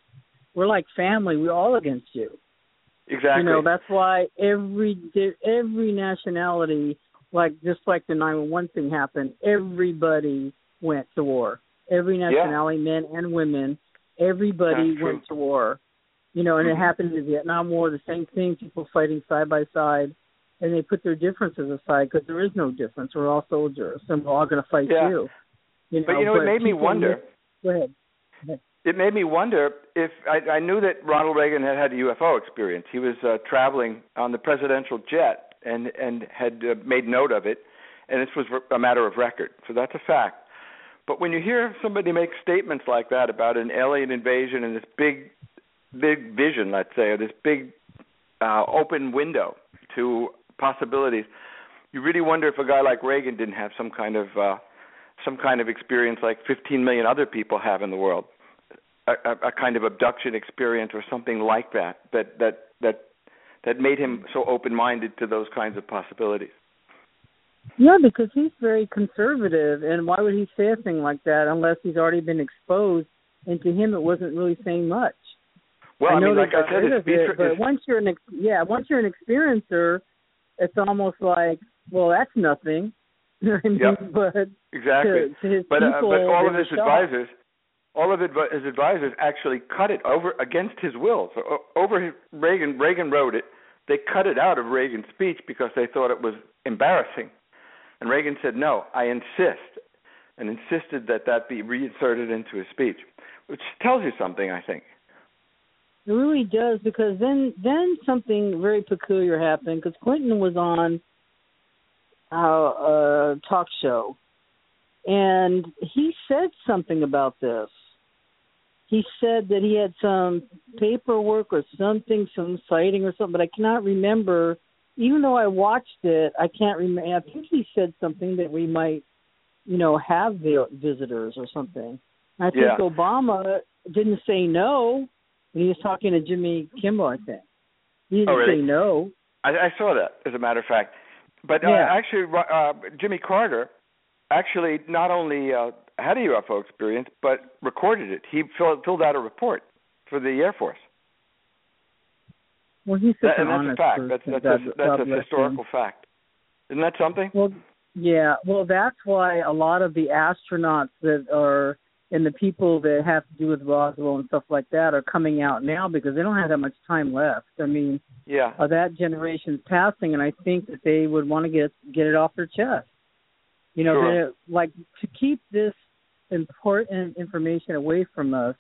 we're like family. We're all against you. Exactly. You know that's why every every nationality, like just like the nine one one thing happened, everybody went to war. Every nationality, yeah. men and women, everybody went to war. You know, and mm-hmm. it happened in the Vietnam War. The same thing, people fighting side by side and they put their differences aside because there is no difference. We're all soldiers, and we're all going to fight yeah. too. You know, but you know, but it made me wonder. Go ahead. It made me wonder if I, I knew that Ronald Reagan had had a UFO experience. He was uh, traveling on the presidential jet and and had uh, made note of it, and this was a matter of record. So that's a fact. But when you hear somebody make statements like that about an alien invasion and this big, big vision, let's say, or this big uh, open window to possibilities. You really wonder if a guy like Reagan didn't have some kind of uh, some kind of experience like 15 million other people have in the world, a, a, a kind of abduction experience or something like that that that that that made him so open-minded to those kinds of possibilities. Yeah, because he's very conservative, and why would he say a thing like that unless he's already been exposed? And to him, it wasn't really saying much. Well, I, I know mean, like I said, it, it, but once you're an ex- yeah, once you're an experiencer, it's almost like, well, that's nothing. I mean, yep. but exactly. To, to but uh, but all of his advisors, all of his advisors actually cut it over against his will. So over his, Reagan, Reagan wrote it. They cut it out of Reagan's speech because they thought it was embarrassing, and Reagan said, "No, I insist," and insisted that that be reinserted into his speech, which tells you something, I think. It really does because then then something very peculiar happened because Clinton was on a, a uh, talk show and he said something about this. He said that he had some paperwork or something, some sighting or something, but I cannot remember. Even though I watched it, I can't remember. I think he said something that we might, you know, have the visitors or something. I think yeah. Obama didn't say no he was talking to Jimmy Kimmel, I think. He didn't oh, really? say no. I, I saw that, as a matter of fact. But uh, yeah. actually, uh, Jimmy Carter actually not only uh, had a UFO experience, but recorded it. He filled, filled out a report for the Air Force. Well, he's such that, an and that's a fact. That's that's, God, a, that's a historical fact. Isn't that something? Well, yeah. Well, that's why a lot of the astronauts that are and the people that have to do with Roswell and stuff like that are coming out now because they don't have that much time left. I mean, yeah, uh, that generation's passing, and I think that they would want to get get it off their chest. You know, sure. like to keep this important information away from us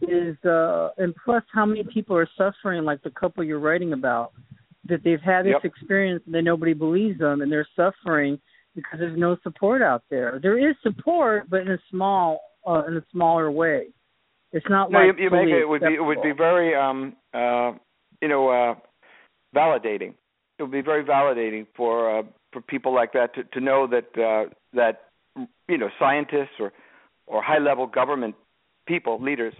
is, uh, and plus how many people are suffering, like the couple you're writing about, that they've had this yep. experience and then nobody believes them, and they're suffering because there's no support out there. There is support, but in a small uh, in a smaller way. It's not no, like you, you make it, it would be it would be very um uh you know uh validating. It would be very validating for uh for people like that to to know that uh that you know scientists or or high level government people leaders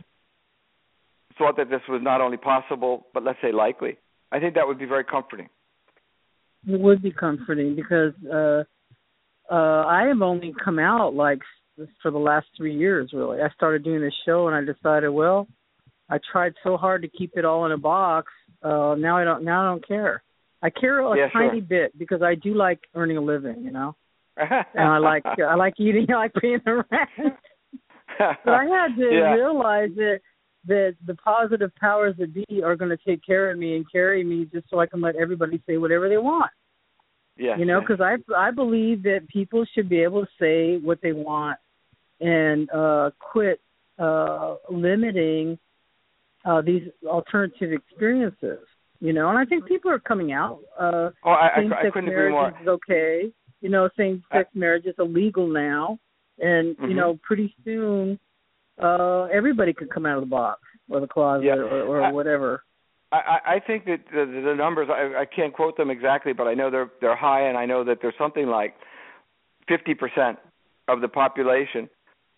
thought that this was not only possible but let's say likely. I think that would be very comforting. It would be comforting because uh uh I have only come out like for the last three years really. I started doing this show and I decided, well, I tried so hard to keep it all in a box. Uh now I don't now I don't care. I care a yeah, tiny sure. bit because I do like earning a living, you know. and I like I like eating, I like paying the rent. but I had to yeah. realize that that the positive powers that be are going to take care of me and carry me just so I can let everybody say whatever they want. Yeah, you know, yeah. because I I believe that people should be able to say what they want and uh quit uh limiting uh these alternative experiences. You know, and I think people are coming out. Uh oh, I, I, same I sex agree marriage more. is okay. You know, same sex marriage is illegal now, and Mhm. you know, pretty soon, uh everybody could come out of the box or the closet Yeah. or, or I- whatever. I, I think that the, the numbers I, I can't quote them exactly, but I know they're they're high, and I know that there's something like 50% of the population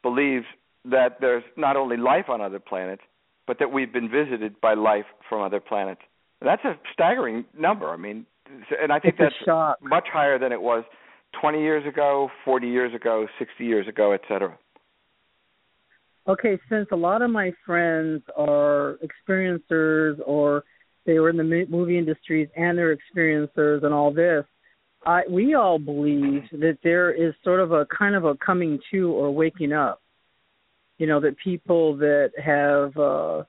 believes that there's not only life on other planets, but that we've been visited by life from other planets. And that's a staggering number. I mean, and I think it's that's much higher than it was 20 years ago, 40 years ago, 60 years ago, et cetera. Okay, since a lot of my friends are experiencers or they were in the movie industries and they're experiencers and all this, I we all believe that there is sort of a kind of a coming to or waking up. You know, that people that have uh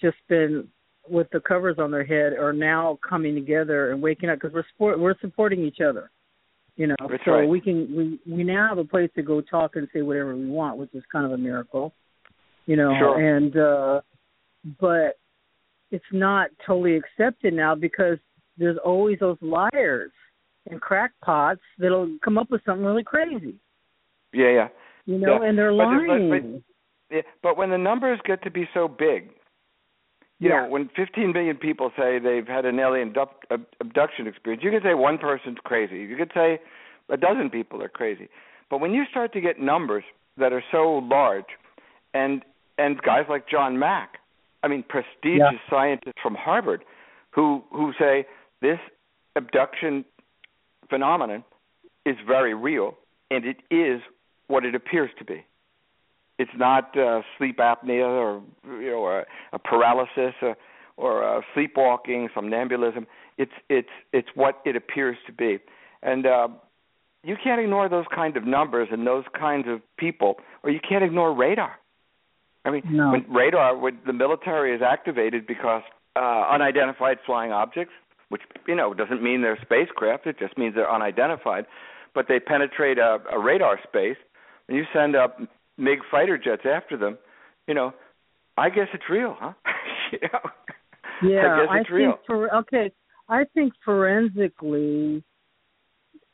just been with the covers on their head are now coming together and waking up because we're support, we're supporting each other. You know, That's so right. we can we we now have a place to go talk and say whatever we want, which is kind of a miracle you know Sure. and uh but it's not totally accepted now because there's always those liars and crackpots that'll come up with something really crazy Yeah, yeah. you know Yeah. and they're But the- but- lying Yeah, but when the numbers get to be so big, you yeah know, when 15 million people say they've had an alien abduct- abduction experience, you could say one person's crazy. You could say a dozen people are crazy. But when you start to get numbers that are so large, and and guys like John Mack, I mean, prestigious Yeah. scientists from Harvard, who who say this abduction phenomenon is very real, and it is what it appears to be. It's not uh, sleep apnea or you know or a paralysis or, or uh, sleepwalking, somnambulism. It's it's it's what it appears to be, and uh, you can't ignore those kind of numbers and those kinds of people, or you can't ignore radar. I mean, No. when radar, when the military is activated because uh, unidentified flying objects, which you know doesn't mean they're spacecraft, it just means they're unidentified, but they penetrate a, a radar space, and you send up MiG fighter jets after them. You know, I guess it's real, huh? you know? yeah I guess it's think real. for okay i think forensically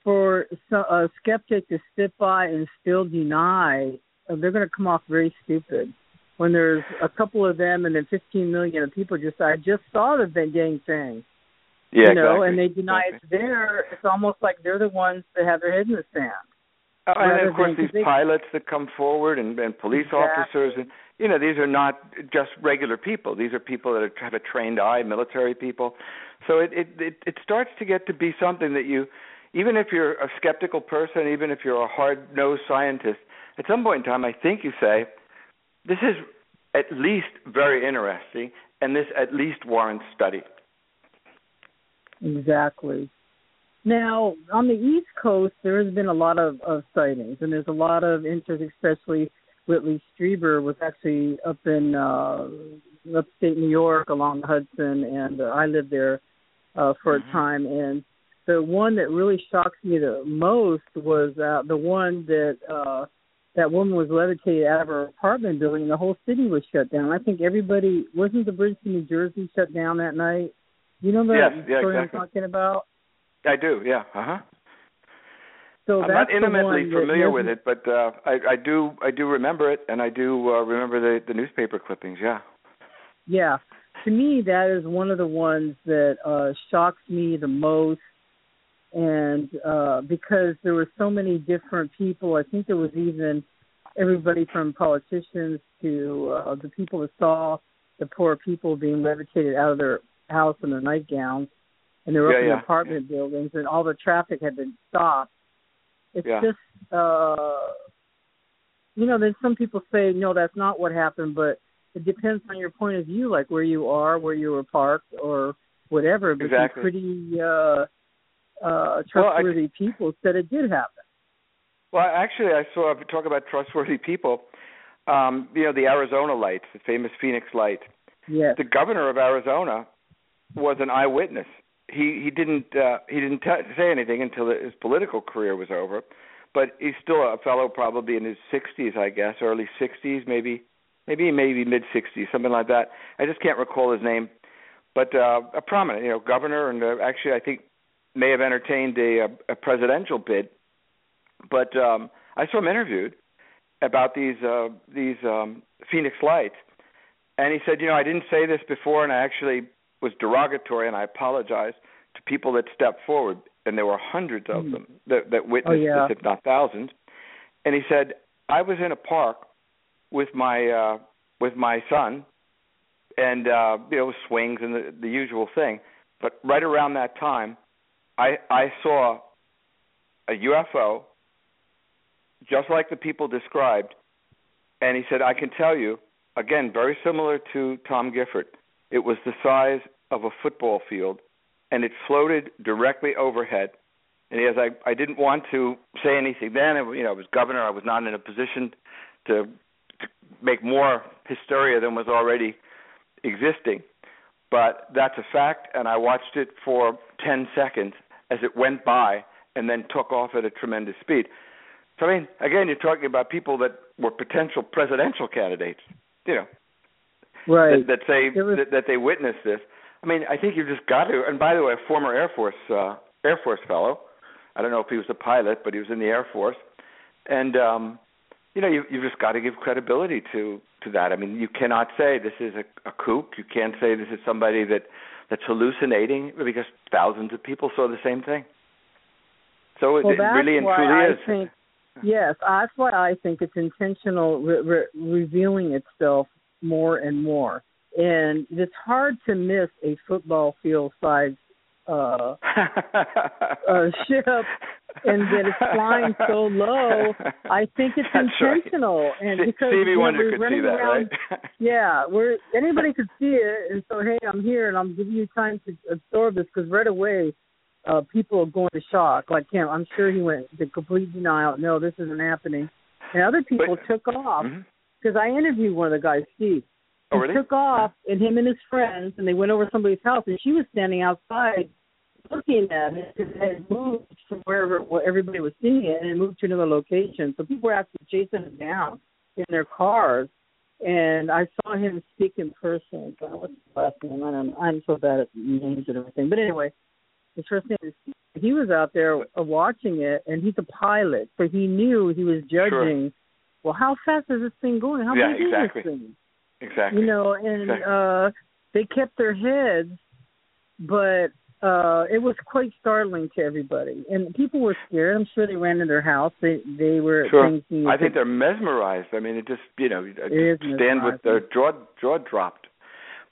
for so- a skeptic to sit by and still deny they're going to come off very stupid when there's a couple of them and then 15 million of people just I just saw the Gang thing, Yeah, you know, exactly. and they deny exactly. it's there. It's almost like they're the ones that have their head in the sand. Oh, and of course these they- pilots that come forward and, and police Exactly. officers and you know these are not just regular people. These are people that are, have a trained eye, military people. So it, it it it starts to get to be something that you, even if you're a skeptical person, even if you're a hard-nosed scientist, at some point in time, I think you say, this is at least very interesting, and this at least warrants study. Exactly. Now, on the East Coast, there has been a lot of, of sightings, and there's a lot of interest, especially Whitley Strieber was actually up in uh, upstate New York along the Hudson, and uh, I lived there uh, for Mhm. a time. And the one that really shocked me the most was uh, the one that uh, that woman was levitated out of her apartment building, and the whole city was shut down. I think everybody wasn't the bridge to New Jersey shut down that night. You know the Yes, yeah, story exactly. I'm talking about? I do, yeah, uh huh. So I'm that's not intimately familiar with it, but uh, I, I do I do remember it, and I do uh, remember the the newspaper clippings. Yeah. Yeah, to me that is one of the ones that uh shocks me the most, and uh because there were so many different people. I think there was even everybody from politicians to uh, the people that saw the poor people being levitated out of their house in their nightgowns. and they were yeah, up in yeah. apartment buildings, and all the traffic had been stopped. It's Yeah. just, uh, you know, then some people say no, that's not what happened, but it depends on your point of view, like where you are, where you were parked, or whatever. But Exactly. pretty uh, uh, Well, I- trustworthy people said it did happen. Well, actually, I saw talk about trustworthy people. Um, you know, the Arizona lights, the famous Phoenix light. Yes. The governor of Arizona was an eyewitness. He he didn't uh, he didn't t- say anything until his political career was over, but he's still a fellow, probably in his 60s, I guess, early 60s, maybe maybe maybe mid 60s, something like that. I just can't recall his name, but uh, a prominent, you know, governor, and uh, actually, I think may have entertained a, a presidential bid. But um, I saw him interviewed about these uh, these um, Phoenix lights, and he said, you know, I didn't say this before, and I actually was derogatory, and I apologize to people that stepped forward, and there were hundreds of Mm. them that, that witnessed Oh, yeah. this, if not thousands. And he said, I was in a park with my uh, with my son, and uh, you know, swings and the, the usual thing. But right around that time, I I saw a UFO, just like the people described, and he said, I can tell you, again, very similar to Tom Gifford. It was the size of a football field, and it floated directly overhead. And as I, I didn't want to say anything then, you know, I was governor. I was not in a position to, to make more hysteria than was already existing. But that's a fact, and I watched it for 10 seconds as it went by and then took off at a tremendous speed. So, I mean, again, you're talking about people that were potential presidential candidates, you know, Right. that, that say was- that, that they witnessed this. I mean, I think you've just got to. And by the way, a former Air Force uh, Air Force fellow. I don't know if he was a pilot, but he was in the Air Force. And um, you know, you you've just got to give credibility to to that. I mean, you cannot say this is a, a kook. You can't say this is somebody that that's hallucinating because thousands of people saw the same thing. So it, well, it that's really and truly I is. think yes, that's why I think it's intentional re- re- revealing itself more and more, and it's hard to miss a football field size uh, uh, ship, and that it's flying so low. I think it's That's right. intentional, and because Stevie you know, Wonder we're could running see that, around, right? yeah, we're anybody could see it, and so hey, I'm here, and I'm giving you time to absorb this because right away, uh people are going to shock. Like him, I'm sure he went to complete denial. No, this isn't happening. And other people But- took off because I interviewed one of the guys, Steve. Oh, He really? took off, and him and his friends, and they went over somebody's house, and she was standing outside looking at it because it had moved from wherever where everybody was seeing it, and it moved to another location. So people were actually chasing it down in their cars. And I saw him speak in person. God, what's his last name? I don't, I'm so bad at names and everything. But anyway, his first name is. He was out there uh, watching it, and he's a pilot, so he knew he was judging. Well, how fast is this thing going? How Yeah, big exactly. is this thing? Exactly. you know and Exactly. uh they kept their heads but uh it was quite startling to everybody and people were scared i'm sure they ran in their house they they were Sure. thinking I think they're mesmerized. I mean, it just you know, just stand with their jaw jaw dropped.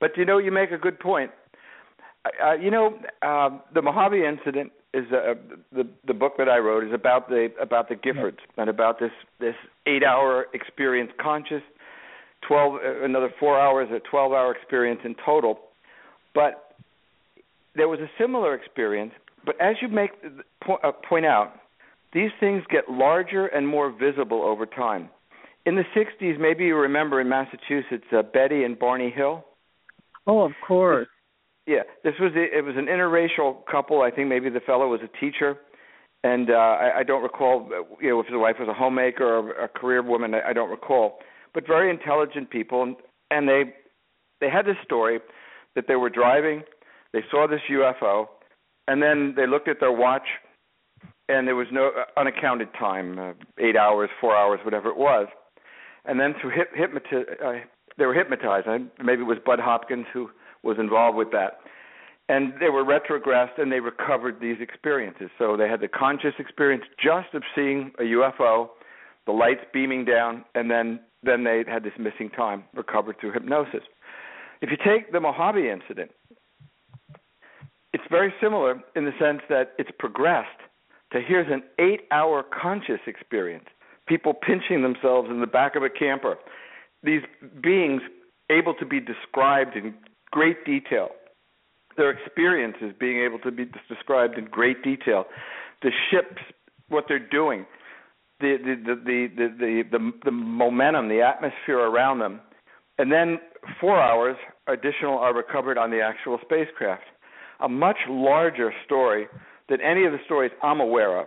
But you know, you make a good point. Uh, you know, uh, the Mojave incident is uh, the the book that I wrote is about the about the Giffords and about this this eight hour experience, conscious, twelve uh, another four hours, a twelve hour experience in total. But there was a similar experience. But as you make po- uh, point out, these things get larger and more visible over time. In the 60s, maybe you remember in Massachusetts, uh, Betty and Barney Hill. oh of course Yeah, this was a, it was an interracial couple. I think maybe the fellow was a teacher, and uh, I, I don't recall uh, you know if his wife was a homemaker or a career woman. I, I don't recall, but very intelligent people, and, and they they had this story that they were driving, they saw this UFO, and then they looked at their watch, and there was no uh, unaccounted time, uh, eight hours, four hours, whatever it was, and then through hypnoti- uh, they were hypnotized. I, maybe it was Budd Hopkins who was involved with that. And they were retrogressed and they recovered these experiences. So they had the conscious experience just of seeing a UFO, the lights beaming down, and then then they had this missing time recovered through hypnosis. If you take the Mojave incident, very similar in the sense that it's progressed to here's an eight hour conscious experience. People pinching themselves in the back of a camper. These beings able to be described in great detail. Their experiences being able to be described in great detail. The ships, what they're doing, the the the the the, the, the momentum, the atmosphere around them, and then four hours additional are recovered on the actual spacecraft. A much larger story than any of the stories I'm aware of.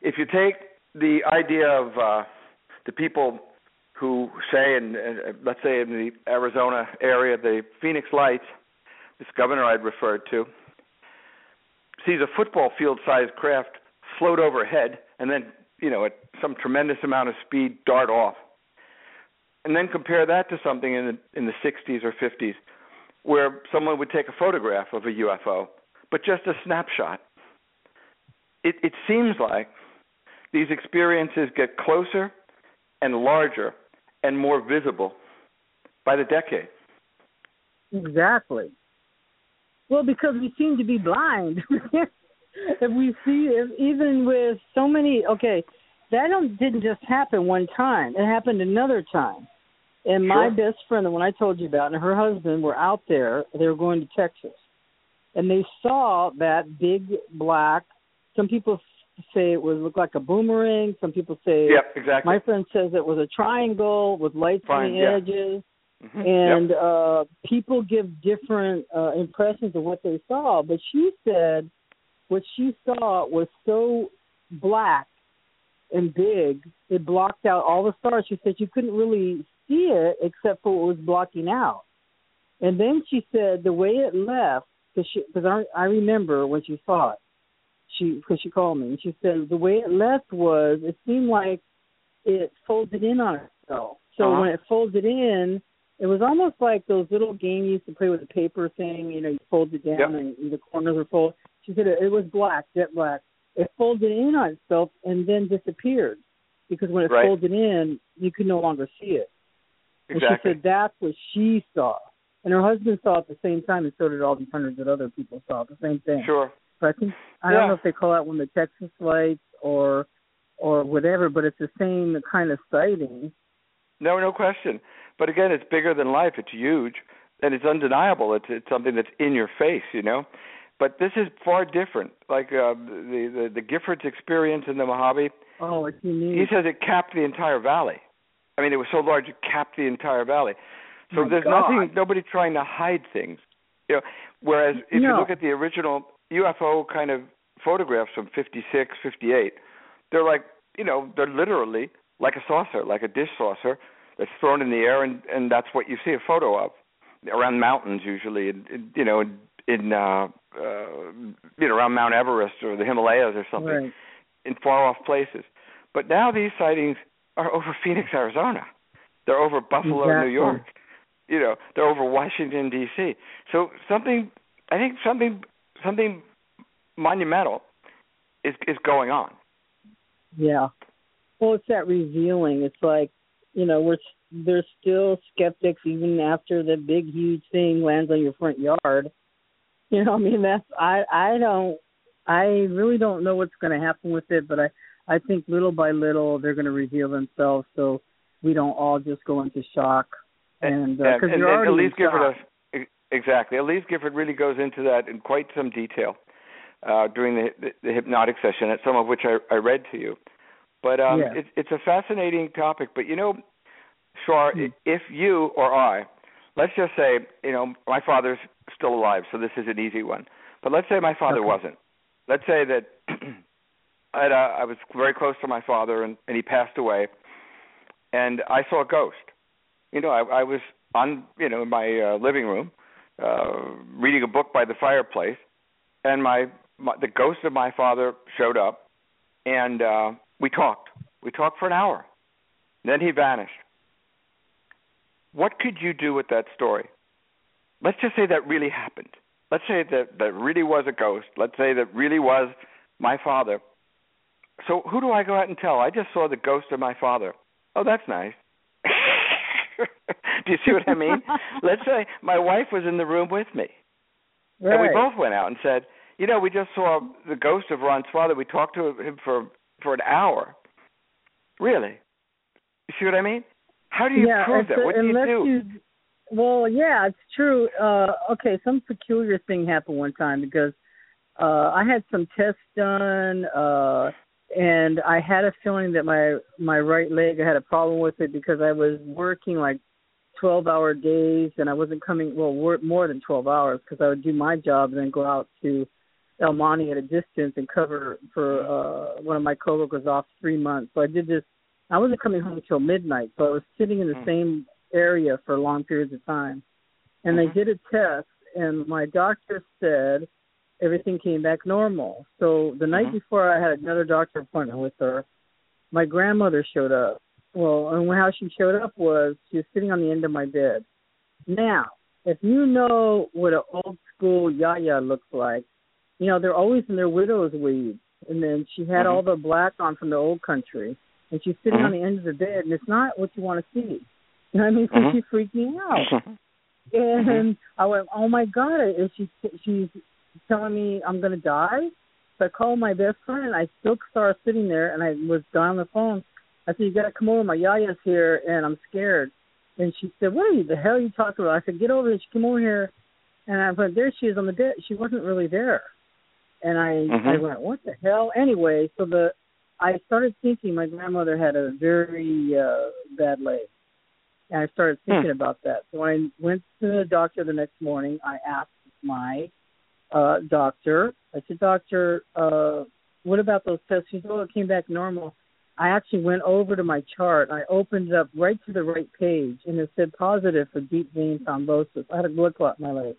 If you take the idea of uh, the people who say, in, uh, let's say in the Arizona area, the Phoenix Lights, this governor I'd referred to, sees a football field-sized craft float overhead and then, you know, at some tremendous amount of speed, dart off. And then compare that to something in the, in the 60s or 50s where someone would take a photograph of a UFO, but just a snapshot it, it seems like these experiences get closer and larger and more visible by the decade. Exactly. Well, because we seem to be blind. if we see, if, even with so many, okay, that didn't just happen one time. It happened another time. And my sure. best friend, the one I told you about, and her husband were out there. They were going to Texas, and they saw that big black some people say it was looked like a boomerang. Some people say. Yep, exactly. My friend says it was a triangle with lights Fine, on the yeah. edges. Mm-hmm. And yep. uh people give different uh impressions of what they saw, but she said what she saw was so black and big, it blocked out all the stars. She said you couldn't really see it except for what was blocking out. And then she said the way it left, because because I I remember when she saw it she because she called me and she said the way it left was it seemed like it folded in on itself. So uh-huh. when it folded in, it was almost like those little games you used to play with the paper thing. You know, you fold it down yep. and the corners are folded. She said it, it was black, jet black. It folded in on itself and then disappeared because when it right. folded in, you could no longer see it. Exactly. And she said that's what she saw. And her husband saw it at the same time, and so did all these hundreds of other people saw the same thing. Sure. So I think I yeah. don't know if they call that one the Texas lights or or whatever, but it's the same kind of sighting. No, no question. But again, it's bigger than life. It's huge, and it's undeniable. It's it's something that's in your face, you know. But this is far different. Like uh, the the the Giffords experience in the Mojave. Oh, it's unique. He says it capped the entire valley. I mean, it was so large it capped the entire valley. So My there's God. nothing, nobody trying to hide things. You know, whereas if No. you look at the original UFO kind of photographs from 56, 58, they're like, you know, they're literally like a saucer, like a dish saucer that's thrown in the air, and and that's what you see a photo of around mountains usually, in, in, you know, in, in uh, uh, you know, around Mount Everest or the Himalayas or something, Right. in far off places. But now these sightings are over Phoenix, Arizona. They're over Buffalo, Exactly. New York. You know, they're over Washington D.C. So something, I think something, something monumental is is going on. Yeah. Well, it's that revealing. It's like, you know, we're there's still skeptics even after the big huge thing lands on your front yard. You know, I mean that's I I don't I really don't know what's going to happen with it, but I I think little by little they're going to reveal themselves so we don't all just go into shock. And uh, and, 'cause and, you're already Elise in Gifford, shock. exactly. Elise Gifford really goes into that in quite some detail uh, during the, the, the hypnotic session, at some of which I, I read to you. But um, Yeah. it, it's a fascinating topic. But you know, Shar, Hmm. if you or I, let's just say, you know, my father's still alive, so this is an easy one. But let's say my father Okay. wasn't. Let's say that I'd, uh, I was very close to my father, and, and he passed away, and I saw a ghost. You know, I, I was on, you know, in my uh, living room, uh, reading a book by the fireplace, and my, my the ghost of my father showed up, and uh, we talked. We talked for an hour. Then he vanished. What could you do with that story? Let's just say that really happened. Let's say that that really was a ghost. Let's say that really was my father. So who do I go out and tell? I just saw the ghost of my father. Oh, that's nice. do you see what I mean? Let's say my wife was in the room with me. Right. And we both went out and said, you know, we just saw the ghost of Ron's father. We talked to him for for an hour. Really? You see what I mean? How do you yeah, prove that? a, What do you do? You, well, yeah, it's true. Uh okay, some peculiar thing happened one time because uh I had some tests done uh and I had a feeling that my my right leg I had a problem with it because I was working like 12 hour days and I wasn't coming well work more than 12 hours because I would do my job and then go out to El Monte at a distance and cover for uh one of my coworkers off 3 months. So I did this I wasn't coming home till midnight, so I was sitting in the Mm. same area for long periods of time. And Mhm. they did a test and my doctor said everything came back normal. So the night Mhm. before I had another doctor appointment with her, my grandmother showed up. Well, and how she showed up was she was sitting on the end of my bed. Now, if you know what an old school yaya looks like, you know they're always in their widow's weeds, and then she had Mhm. all the black on from the old country, and she's sitting Mhm. on the end of the bed, and it's not what you want to see. You know what I mean? So Mhm. she freaked me out. Mm-hmm. And I went, oh my god, is she she's telling me I'm gonna die? So I called my best friend, I still saw her sitting there, and I was on the phone. I said, you got to come over. My yaya's here, and I'm scared. And she said, what are you? The hell are you talking about? I said, get over here. She came over here, and I went, there she is on the bed. She wasn't really there. And I Mhm. I went, what the hell? Anyway, so the I started thinking my grandmother had a very uh bad leg. And I started thinking about that. So when I went to the doctor the next morning, I asked my uh doctor, I said, Doctor, uh, what about those tests? She said, Oh, it came back normal. I actually went over to my chart. I opened it up right to the right page, and it said positive for deep vein thrombosis. I had a blood clot in my leg.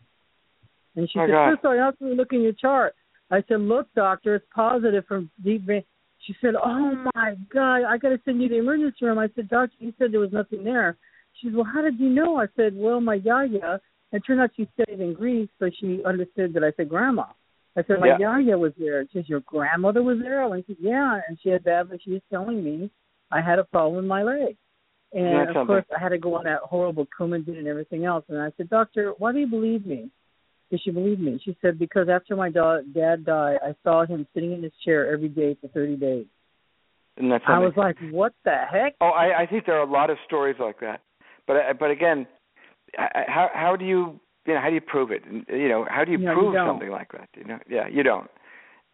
And she Oh, said, God. Crystal, I also look in your chart. I said, Look, doctor, it's positive for deep vein. She said, Oh my God, I got to send you to the emergency room. I said, Doctor, you said there was nothing there. She said, Well, how did you know? I said, Well, my yaya. It turned out she studied in Greece, so she understood that I said grandma. I said, My Yeah. yaya was there. She says, Your grandmother was there? I went, Yeah, and she had that, but she was telling me I had a problem with my leg. And That's of course, I had to go on that horrible Coumadin and everything else. And I said, Doctor, why do you believe me? Did she believe me? She said, Because after my da- dad died, I saw him sitting in his chair every day for 30 days. And that's I was like, What the heck? Oh, I, I think there are a lot of stories like that. But but again, how how do you you know how do you prove it? You know how do you No, prove don't. something like that? You know, yeah, you don't.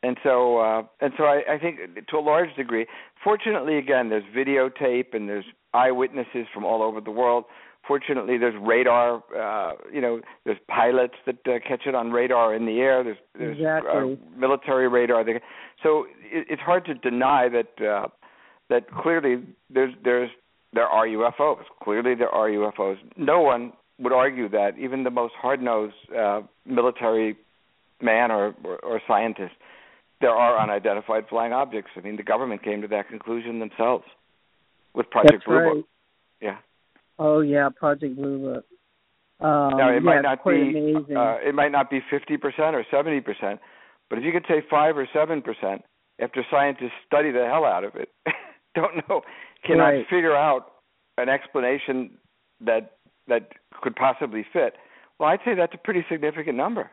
And so uh, and so I, I think to a large degree, fortunately, again, there's videotape and there's eyewitnesses from all over the world. Fortunately, there's radar. Uh, you know, there's pilots that uh, catch it on radar in the air. There's there's Exactly. uh, military radar. So it, it's hard to deny that uh, that clearly there's there's there are UFOs. Clearly, there are UFOs. No one would argue that, even the most hard-nosed uh, military man or, or, or scientist. There are unidentified flying objects. I mean, the government came to that conclusion themselves with Project That's Blue right. Book. Yeah. Oh yeah, Project Blue Book. Um, now it yeah, might not be amazing. uh, it might not be 50% or 70%, but if you could say 5 or 7% after scientists study the hell out of it, don't know, cannot Right. figure out an explanation that that could possibly fit. Well, I'd say that's a pretty significant number.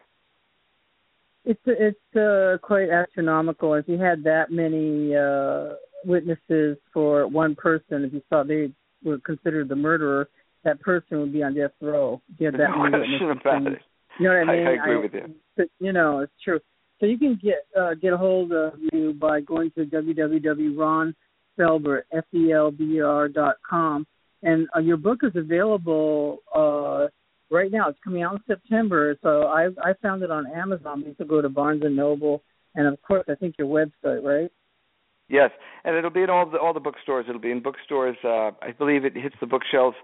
It's it's uh, quite astronomical. If you had that many uh, witnesses for one person, if you thought they were considered the murderer, that person would be on death row. If you had that no many question witnesses. about and- it. You know what I I- mean? I agree with you. But, you know, it's true. So you can get uh, get a hold of you by going to www.ronfelber, F-E-L-B-E-R dot com, and uh, your book is available uh, right now. It's coming out in September. So I I found it on Amazon. You can go to Barnes and Noble, and of course I think your website, right? Yes, and it'll be in all the all the bookstores. It'll be in bookstores. Uh, I believe it hits the bookshelves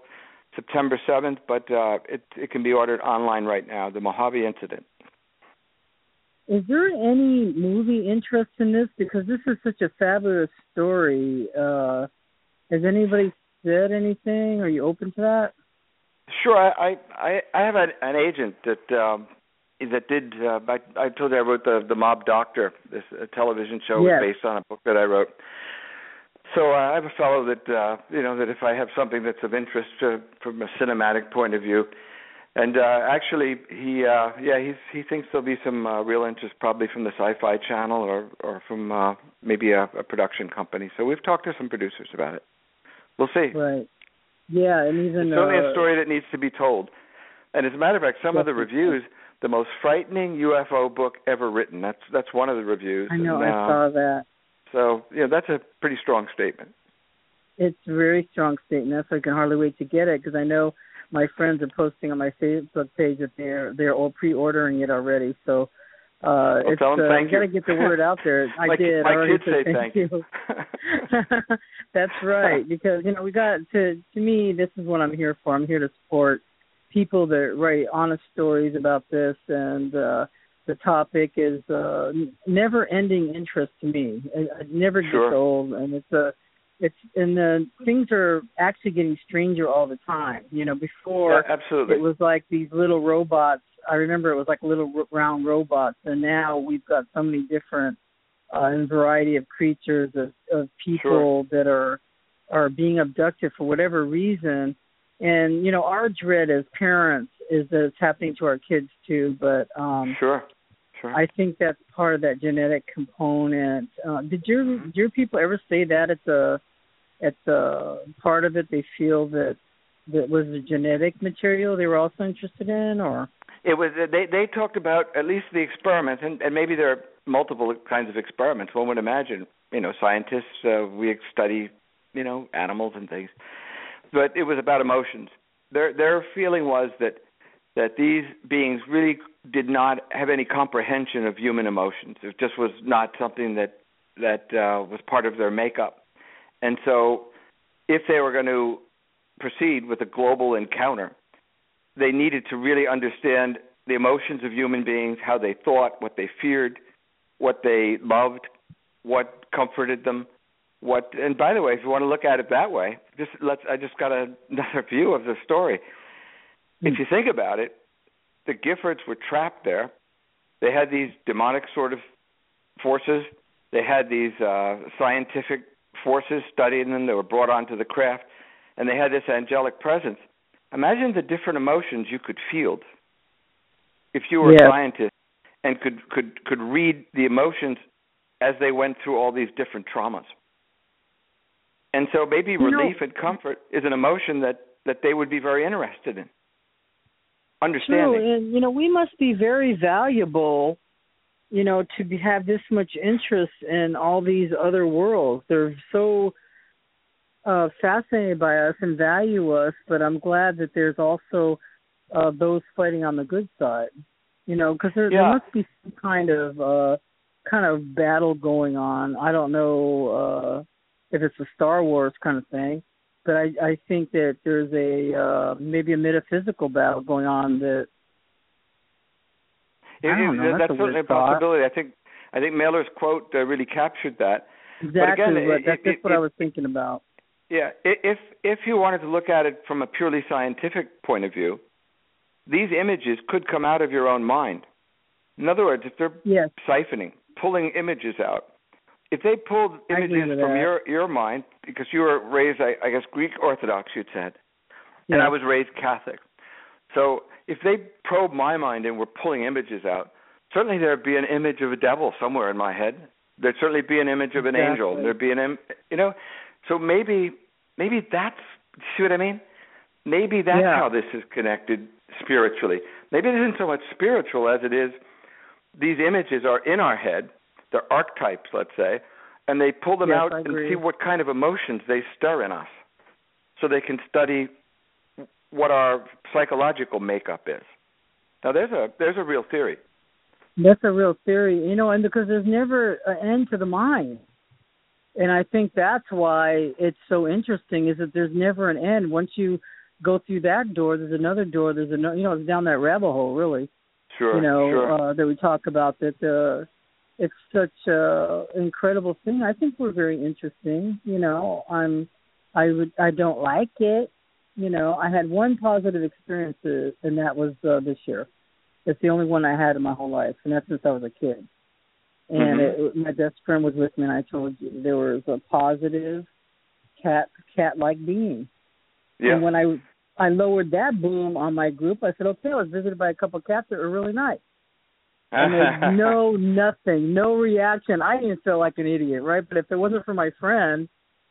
September seventh, but uh, it it can be ordered online right now. The Mojave Incident. Is there any movie interest in this? Because this is such a fabulous story. Uh, has anybody said anything? Are you open to that? Sure, I I I have an, an agent that um, that did. Uh, I, I told you I wrote the the Mob Doctor, this uh, television show Yes. based on a book that I wrote. So uh, I have a fellow that uh, you know that if I have something that's of interest to, from a cinematic point of view, And uh, actually, he uh, yeah he's he thinks there'll be some uh, real interest probably from the Sci-Fi Channel or or from uh, maybe a, a production company. So we've talked to some producers about it. We'll see. Right. Yeah, and even it's certainly uh, a story that needs to be told. And as a matter of fact, some of the reviews, the most frightening UFO book ever written. That's that's one of the reviews. I know and, I saw that. So yeah, that's a pretty strong statement. It's a very strong statement. So I can hardly wait to get it because I know my friends are posting on my Facebook page that they're they're all pre-ordering it already. So uh, well, it's tell them uh, thank got to get the word out there. I my, did. My I kids say thank you. That's right. Because you know we got to to me this is what I'm here for. I'm here to support people that write honest stories about this and. uh the topic is uh never ending interest to me it, it never gets Sure. old and it's a it's and the things are actually getting stranger all the time you know before yeah, absolutely. it was like these little robots i remember it was like little round robots and now we've got so many different uh and variety of creatures of of people that are are being abducted for whatever reason and you know our dread as parents is that it's happening to our kids too but um sure. Sure. I think that's part of that genetic component. Uh, did your did your people ever say that it's a it's a part of it? They feel that that was the genetic material they were also interested in, or It was they they talked about at least the experiments, and, and maybe there are multiple kinds of experiments. One would imagine, you know, scientists uh, we study, you know, animals and things, but it was about emotions. Their their feeling was that that these beings really did not have any comprehension of human emotions. It just was not something that that uh, was part of their makeup, and so if they were going to proceed with a global encounter, they needed to really understand the emotions of human beings, how they thought, what they feared, what they loved, what comforted them, what. And by the way, if you want to look at it that way, just let's. I just got a, another view of the story. If you think about it, the Giffords were trapped there. They had these demonic sort of forces. They had these uh, scientific forces studying them. They were brought onto the craft, and they had this angelic presence. Imagine the different emotions you could field if you were Yes. a scientist and could could could read the emotions as they went through all these different traumas. And so maybe relief and comfort is an emotion that that they would be very interested in. Understanding. True, and you know we must be very valuable, you know, to be, have this much interest in all these other worlds. They're so uh fascinated by us and value us, but I'm glad that there's also uh those fighting on the good side. You know, because there, there must be some kind of uh kind of battle going on. I don't know uh if it's a Star Wars kind of thing, but I I think that there's a uh maybe a metaphysical battle going on that It- I don't know, that's that's a certainly a thought. possibility. I think I think Mailer's quote uh, really captured that. exactly again, what it- that's it- what I was thinking about. Yeah, if if you wanted to look at it from a purely scientific point of view, these images could come out of your own mind. In other words, if they're Yes. siphoning, pulling images out, if they pulled images from your your mind, because you were raised, I, I guess, Greek Orthodox, you'd said, and I was raised Catholic. So if they probe my mind and were pulling images out, certainly there'd be an image of a devil somewhere in my head. There'd certainly be an image of an angel. There'd be an, im- you know, so maybe maybe that's see what I mean. Maybe that's Yeah. how this is connected spiritually. Maybe it isn't so much spiritual as it is these images are in our head. They're archetypes, let's say, and they pull them Yes, out and see what kind of emotions they stir in us, so they can study what our psychological makeup is. Now, there's a there's a real theory. That's a real theory, you know, and because there's never an end to the mind. And I think that's why it's so interesting is that there's never an end. Once you go through that door, there's another door, there's another, you know, it's down that rabbit hole, really. Sure, you know, sure. uh, that we talk about that uh, it's such a incredible thing. I think we're very interesting. You know, I'm, I would, I don't like it. You know, I had one positive experience, uh, and that was uh, this year. It's the only one I had in my whole life, and that's since I was a kid. And Mhm. it, my best friend was with me, and I told you there was a positive cat cat like being. yeah. And when I I lowered that boom on my group. I said, okay, I was visited by a couple of cats that were really nice. And there's no nothing, no reaction. I didn't feel like an idiot, right? But if it wasn't for my friend,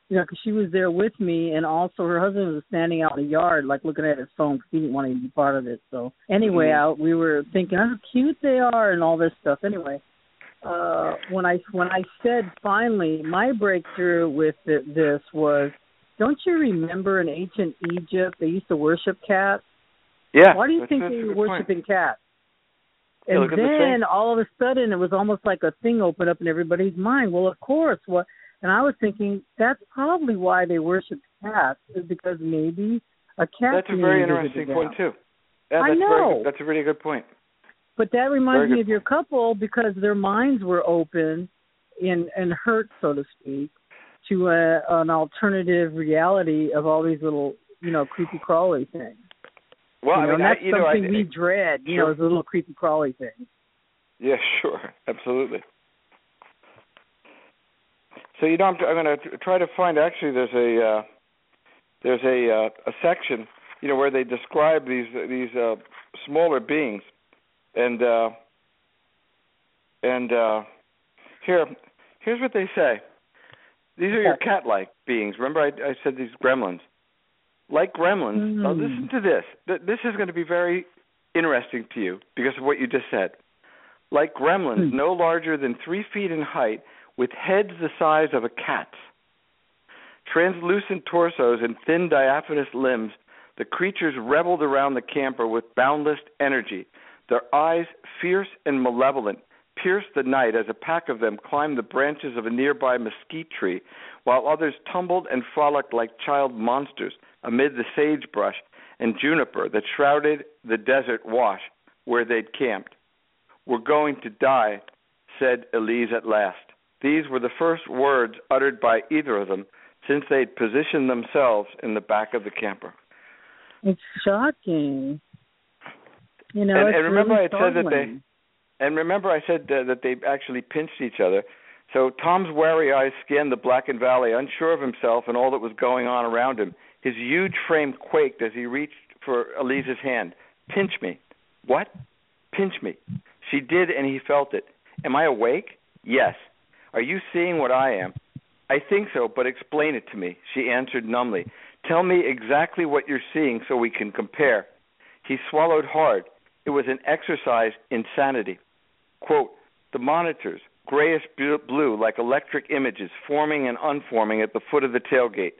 you know, because she was there with me, and also her husband was standing out in the yard, like looking at his phone because he didn't want to be part of it. So anyway, mm-hmm. I, we were thinking how cute they are and all this stuff. Anyway, uh, when I when I said finally, my breakthrough with this was, don't you remember in ancient Egypt they used to worship cats? Yeah. Why do you think they were worshiping point. cats? And then the all of a sudden it was almost like a thing opened up in everybody's mind. Well, of course, what? And I was thinking that's probably why they worship cats is because maybe a cat. That's a very interesting point too. Yeah, I that's know. Very, that's a really good point. But that reminds me of your couple because their minds were open and and hurt, so to speak, to a, an alternative reality of all these little, you know, creepy crawly things. Well, you know, I mean, that's I, something know, I, we dread. You sure. know, those little creepy crawly things. Yeah, sure, absolutely. So you know, I'm, I'm going to try to find. Actually, there's a uh, there's a uh, a section, you know, where they describe these these uh, smaller beings, and uh, and uh, here here's what they say. These are your cat-like beings. Remember, I, I said these gremlins. Like gremlins. Mm. Now listen to this. This is going to be very interesting to you because of what you just said. Like gremlins, Mm. no larger than three feet in height, with heads the size of a cat's. Translucent torsos and thin diaphanous limbs, the creatures reveled around the camper with boundless energy. Their eyes, fierce and malevolent, pierced the night as a pack of them climbed the branches of a nearby mesquite tree, while others tumbled and frolicked like child monsters amid the sagebrush and juniper that shrouded the desert wash where they'd camped. We're going to die, said Elise at last. These were the first words uttered by either of them since they'd positioned themselves in the back of the camper. It's shocking. You know, and, and remember, really I said that they, and remember, I said uh, that they actually pinched each other. So Tom's wary eyes scanned the blackened valley, unsure of himself and all that was going on around him. His huge frame quaked as he reached for Elise's hand. Pinch me. What? Pinch me. She did, and he felt it. Am I awake? Yes. Are you seeing what I am? I think so, but explain it to me, she answered numbly. Tell me exactly what you're seeing so we can compare. He swallowed hard. It was an exercise in sanity. Quote, the monitors, grayish blue like electric images, forming and unforming at the foot of the tailgate.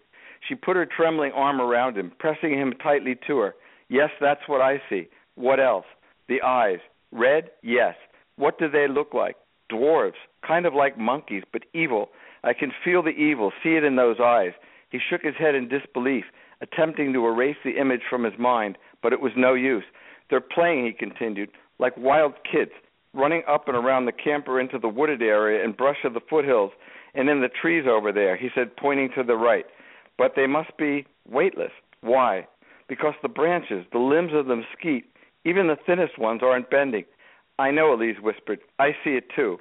She put her trembling arm around him, pressing him tightly to her. Yes, that's what I see. What else? The eyes. Red? Yes. What do they look like? Dwarves, kind of like monkeys, but evil. I can feel the evil, see it in those eyes. He shook his head in disbelief, attempting to erase the image from his mind, but it was no use. They're playing, he continued, like wild kids, running up and around the camper into the wooded area and brush of the foothills and in the trees over there, he said, pointing to the right. But they must be weightless. Why? Because the branches, the limbs of the mesquite, even the thinnest ones, aren't bending. I know, Elise whispered. I see it too.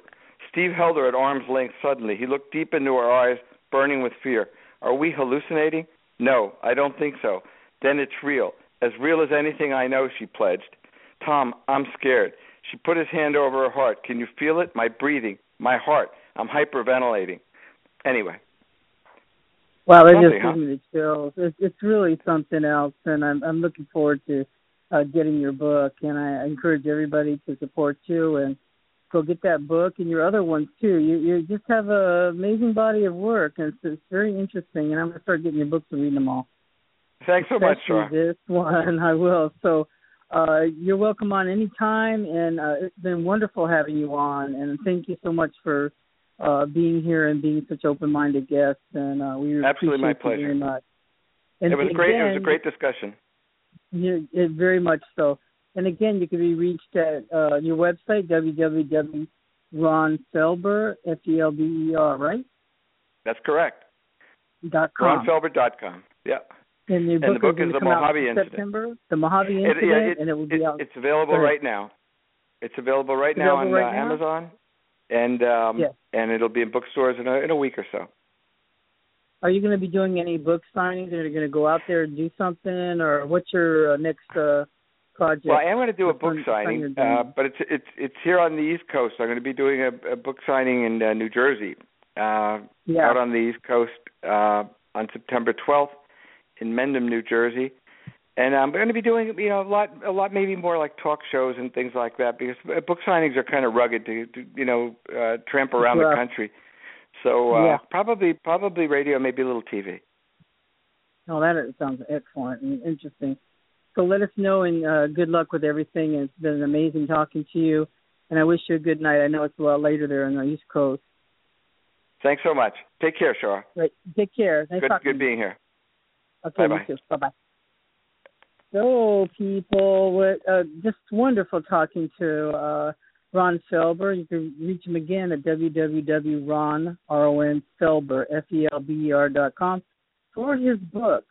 Steve held her at arm's length suddenly. He looked deep into her eyes, burning with fear. Are we hallucinating? No, I don't think so. Then it's real. As real as anything I know, she pledged. Tom, I'm scared. She put his hand over her heart. Can you feel it? My breathing, my heart. I'm hyperventilating. Anyway. Wow, that just gives me the chills. It's, it's really something else, and I'm I'm looking forward to uh, getting your book. And I encourage everybody to support you and go get that book and your other ones too. You you just have an amazing body of work, and it's, it's very interesting. And I'm gonna start getting your books and reading them all. Thanks so much, Especially Shar. This one, I will. So. Uh, you're welcome on any time, and uh, it's been wonderful having you on. And thank you so much for uh, being here and being such open-minded guests. And uh, we Absolutely my appreciate you very much. And it was great. It was a great discussion. you, it, very much so. And again, you can be reached at uh, your website www.ronfelber f e l b e r right That's correct. dot com. RonFelber.com. Yeah. And and the book is The Mojave Incident. September. The Mojave It- Incident, yeah, it- and it will be it- out. It's available right now. It's available right now Available on right uh, now? Amazon, and um, Yes. and it'll be in bookstores in a, in a week or so. are you going to be doing any book signings? Are you going to go out there and do something, or what's your uh, next uh, project? Well, I am going to do a book signing, uh, but it's it's it's here on the East Coast. I'm going to be doing a, a book signing in uh, New Jersey, uh, yeah. out on the East Coast uh, on September 12th in Mendham, New Jersey. And I'm going to be doing, you know, a lot, a lot, maybe more like talk shows and things like that, because uh, book signings are kind of rugged to, to you know, uh, tramp around yeah. the country. So uh, yeah. probably, probably radio, maybe a little TV. Oh, that sounds excellent and interesting. So let us know and uh, good luck with everything. It's been amazing talking to you, and I wish you a good night. I know it's a lot later there on the East Coast. Thanks so much. Take care, Shara. Right. Take care. Nice good, good being here. Okay, bye bye. So, people, uh, just wonderful talking to uh, Ron Felber. You can reach him again at www.ron, R-O-N, Felber, F-E-L-B-E-R dot com for his book.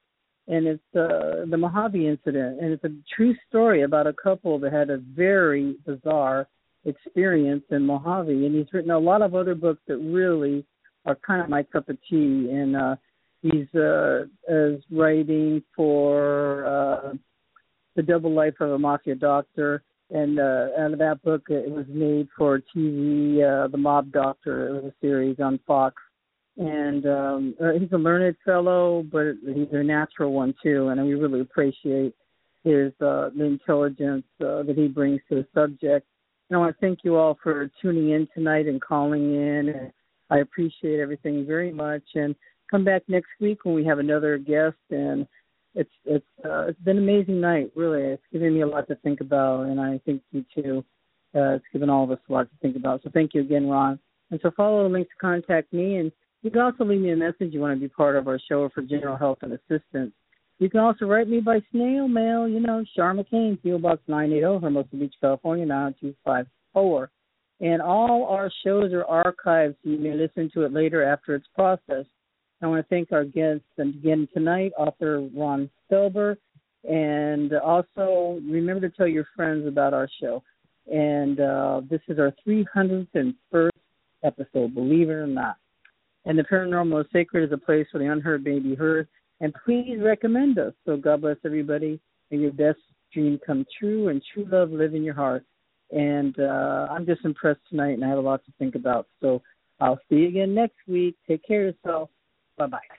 And it's uh, the Mojave incident. And it's a true story about a couple that had a very bizarre experience in Mojave. And he's written a lot of other books that really are kind of my cup of tea. And uh, he's uh, is writing for uh, The Double Life of a Mafia Doctor and uh, out of that book, it was made for TV. Uh, the Mob Doctor. It was a series on Fox, and um, uh, he's a learned fellow, but he's a natural one too. And we really appreciate his uh, the intelligence uh, that he brings to the subject. And I want to thank you all for tuning in tonight and calling in. And I appreciate everything very much. And come back next week when we have another guest and it's it's uh, it's been an amazing night. Really, it's given me a lot to think about, and I think you too. Uh, it's given all of us a lot to think about. So thank you again, Ron. And so follow the link to contact me, and you can also leave me a message you want to be part of our show for general help and assistance. You can also write me by snail mail. You know, Char McCain, PO Box 980, Hermosa Beach, California 90254. And all our shows are archived, so you may listen to it later after it's processed. I want to thank our guests and again tonight, author Ron Felber, and also remember to tell your friends about our show. And uh, this is our 301st episode, believe it or not. And the paranormal is sacred is a place where the unheard may be heard. And please recommend us. So God bless everybody. May your best dream come true and true love live in your heart. And uh, I'm just impressed tonight, and I have a lot to think about. So I'll see you again next week. Take care of yourself. Bye bye.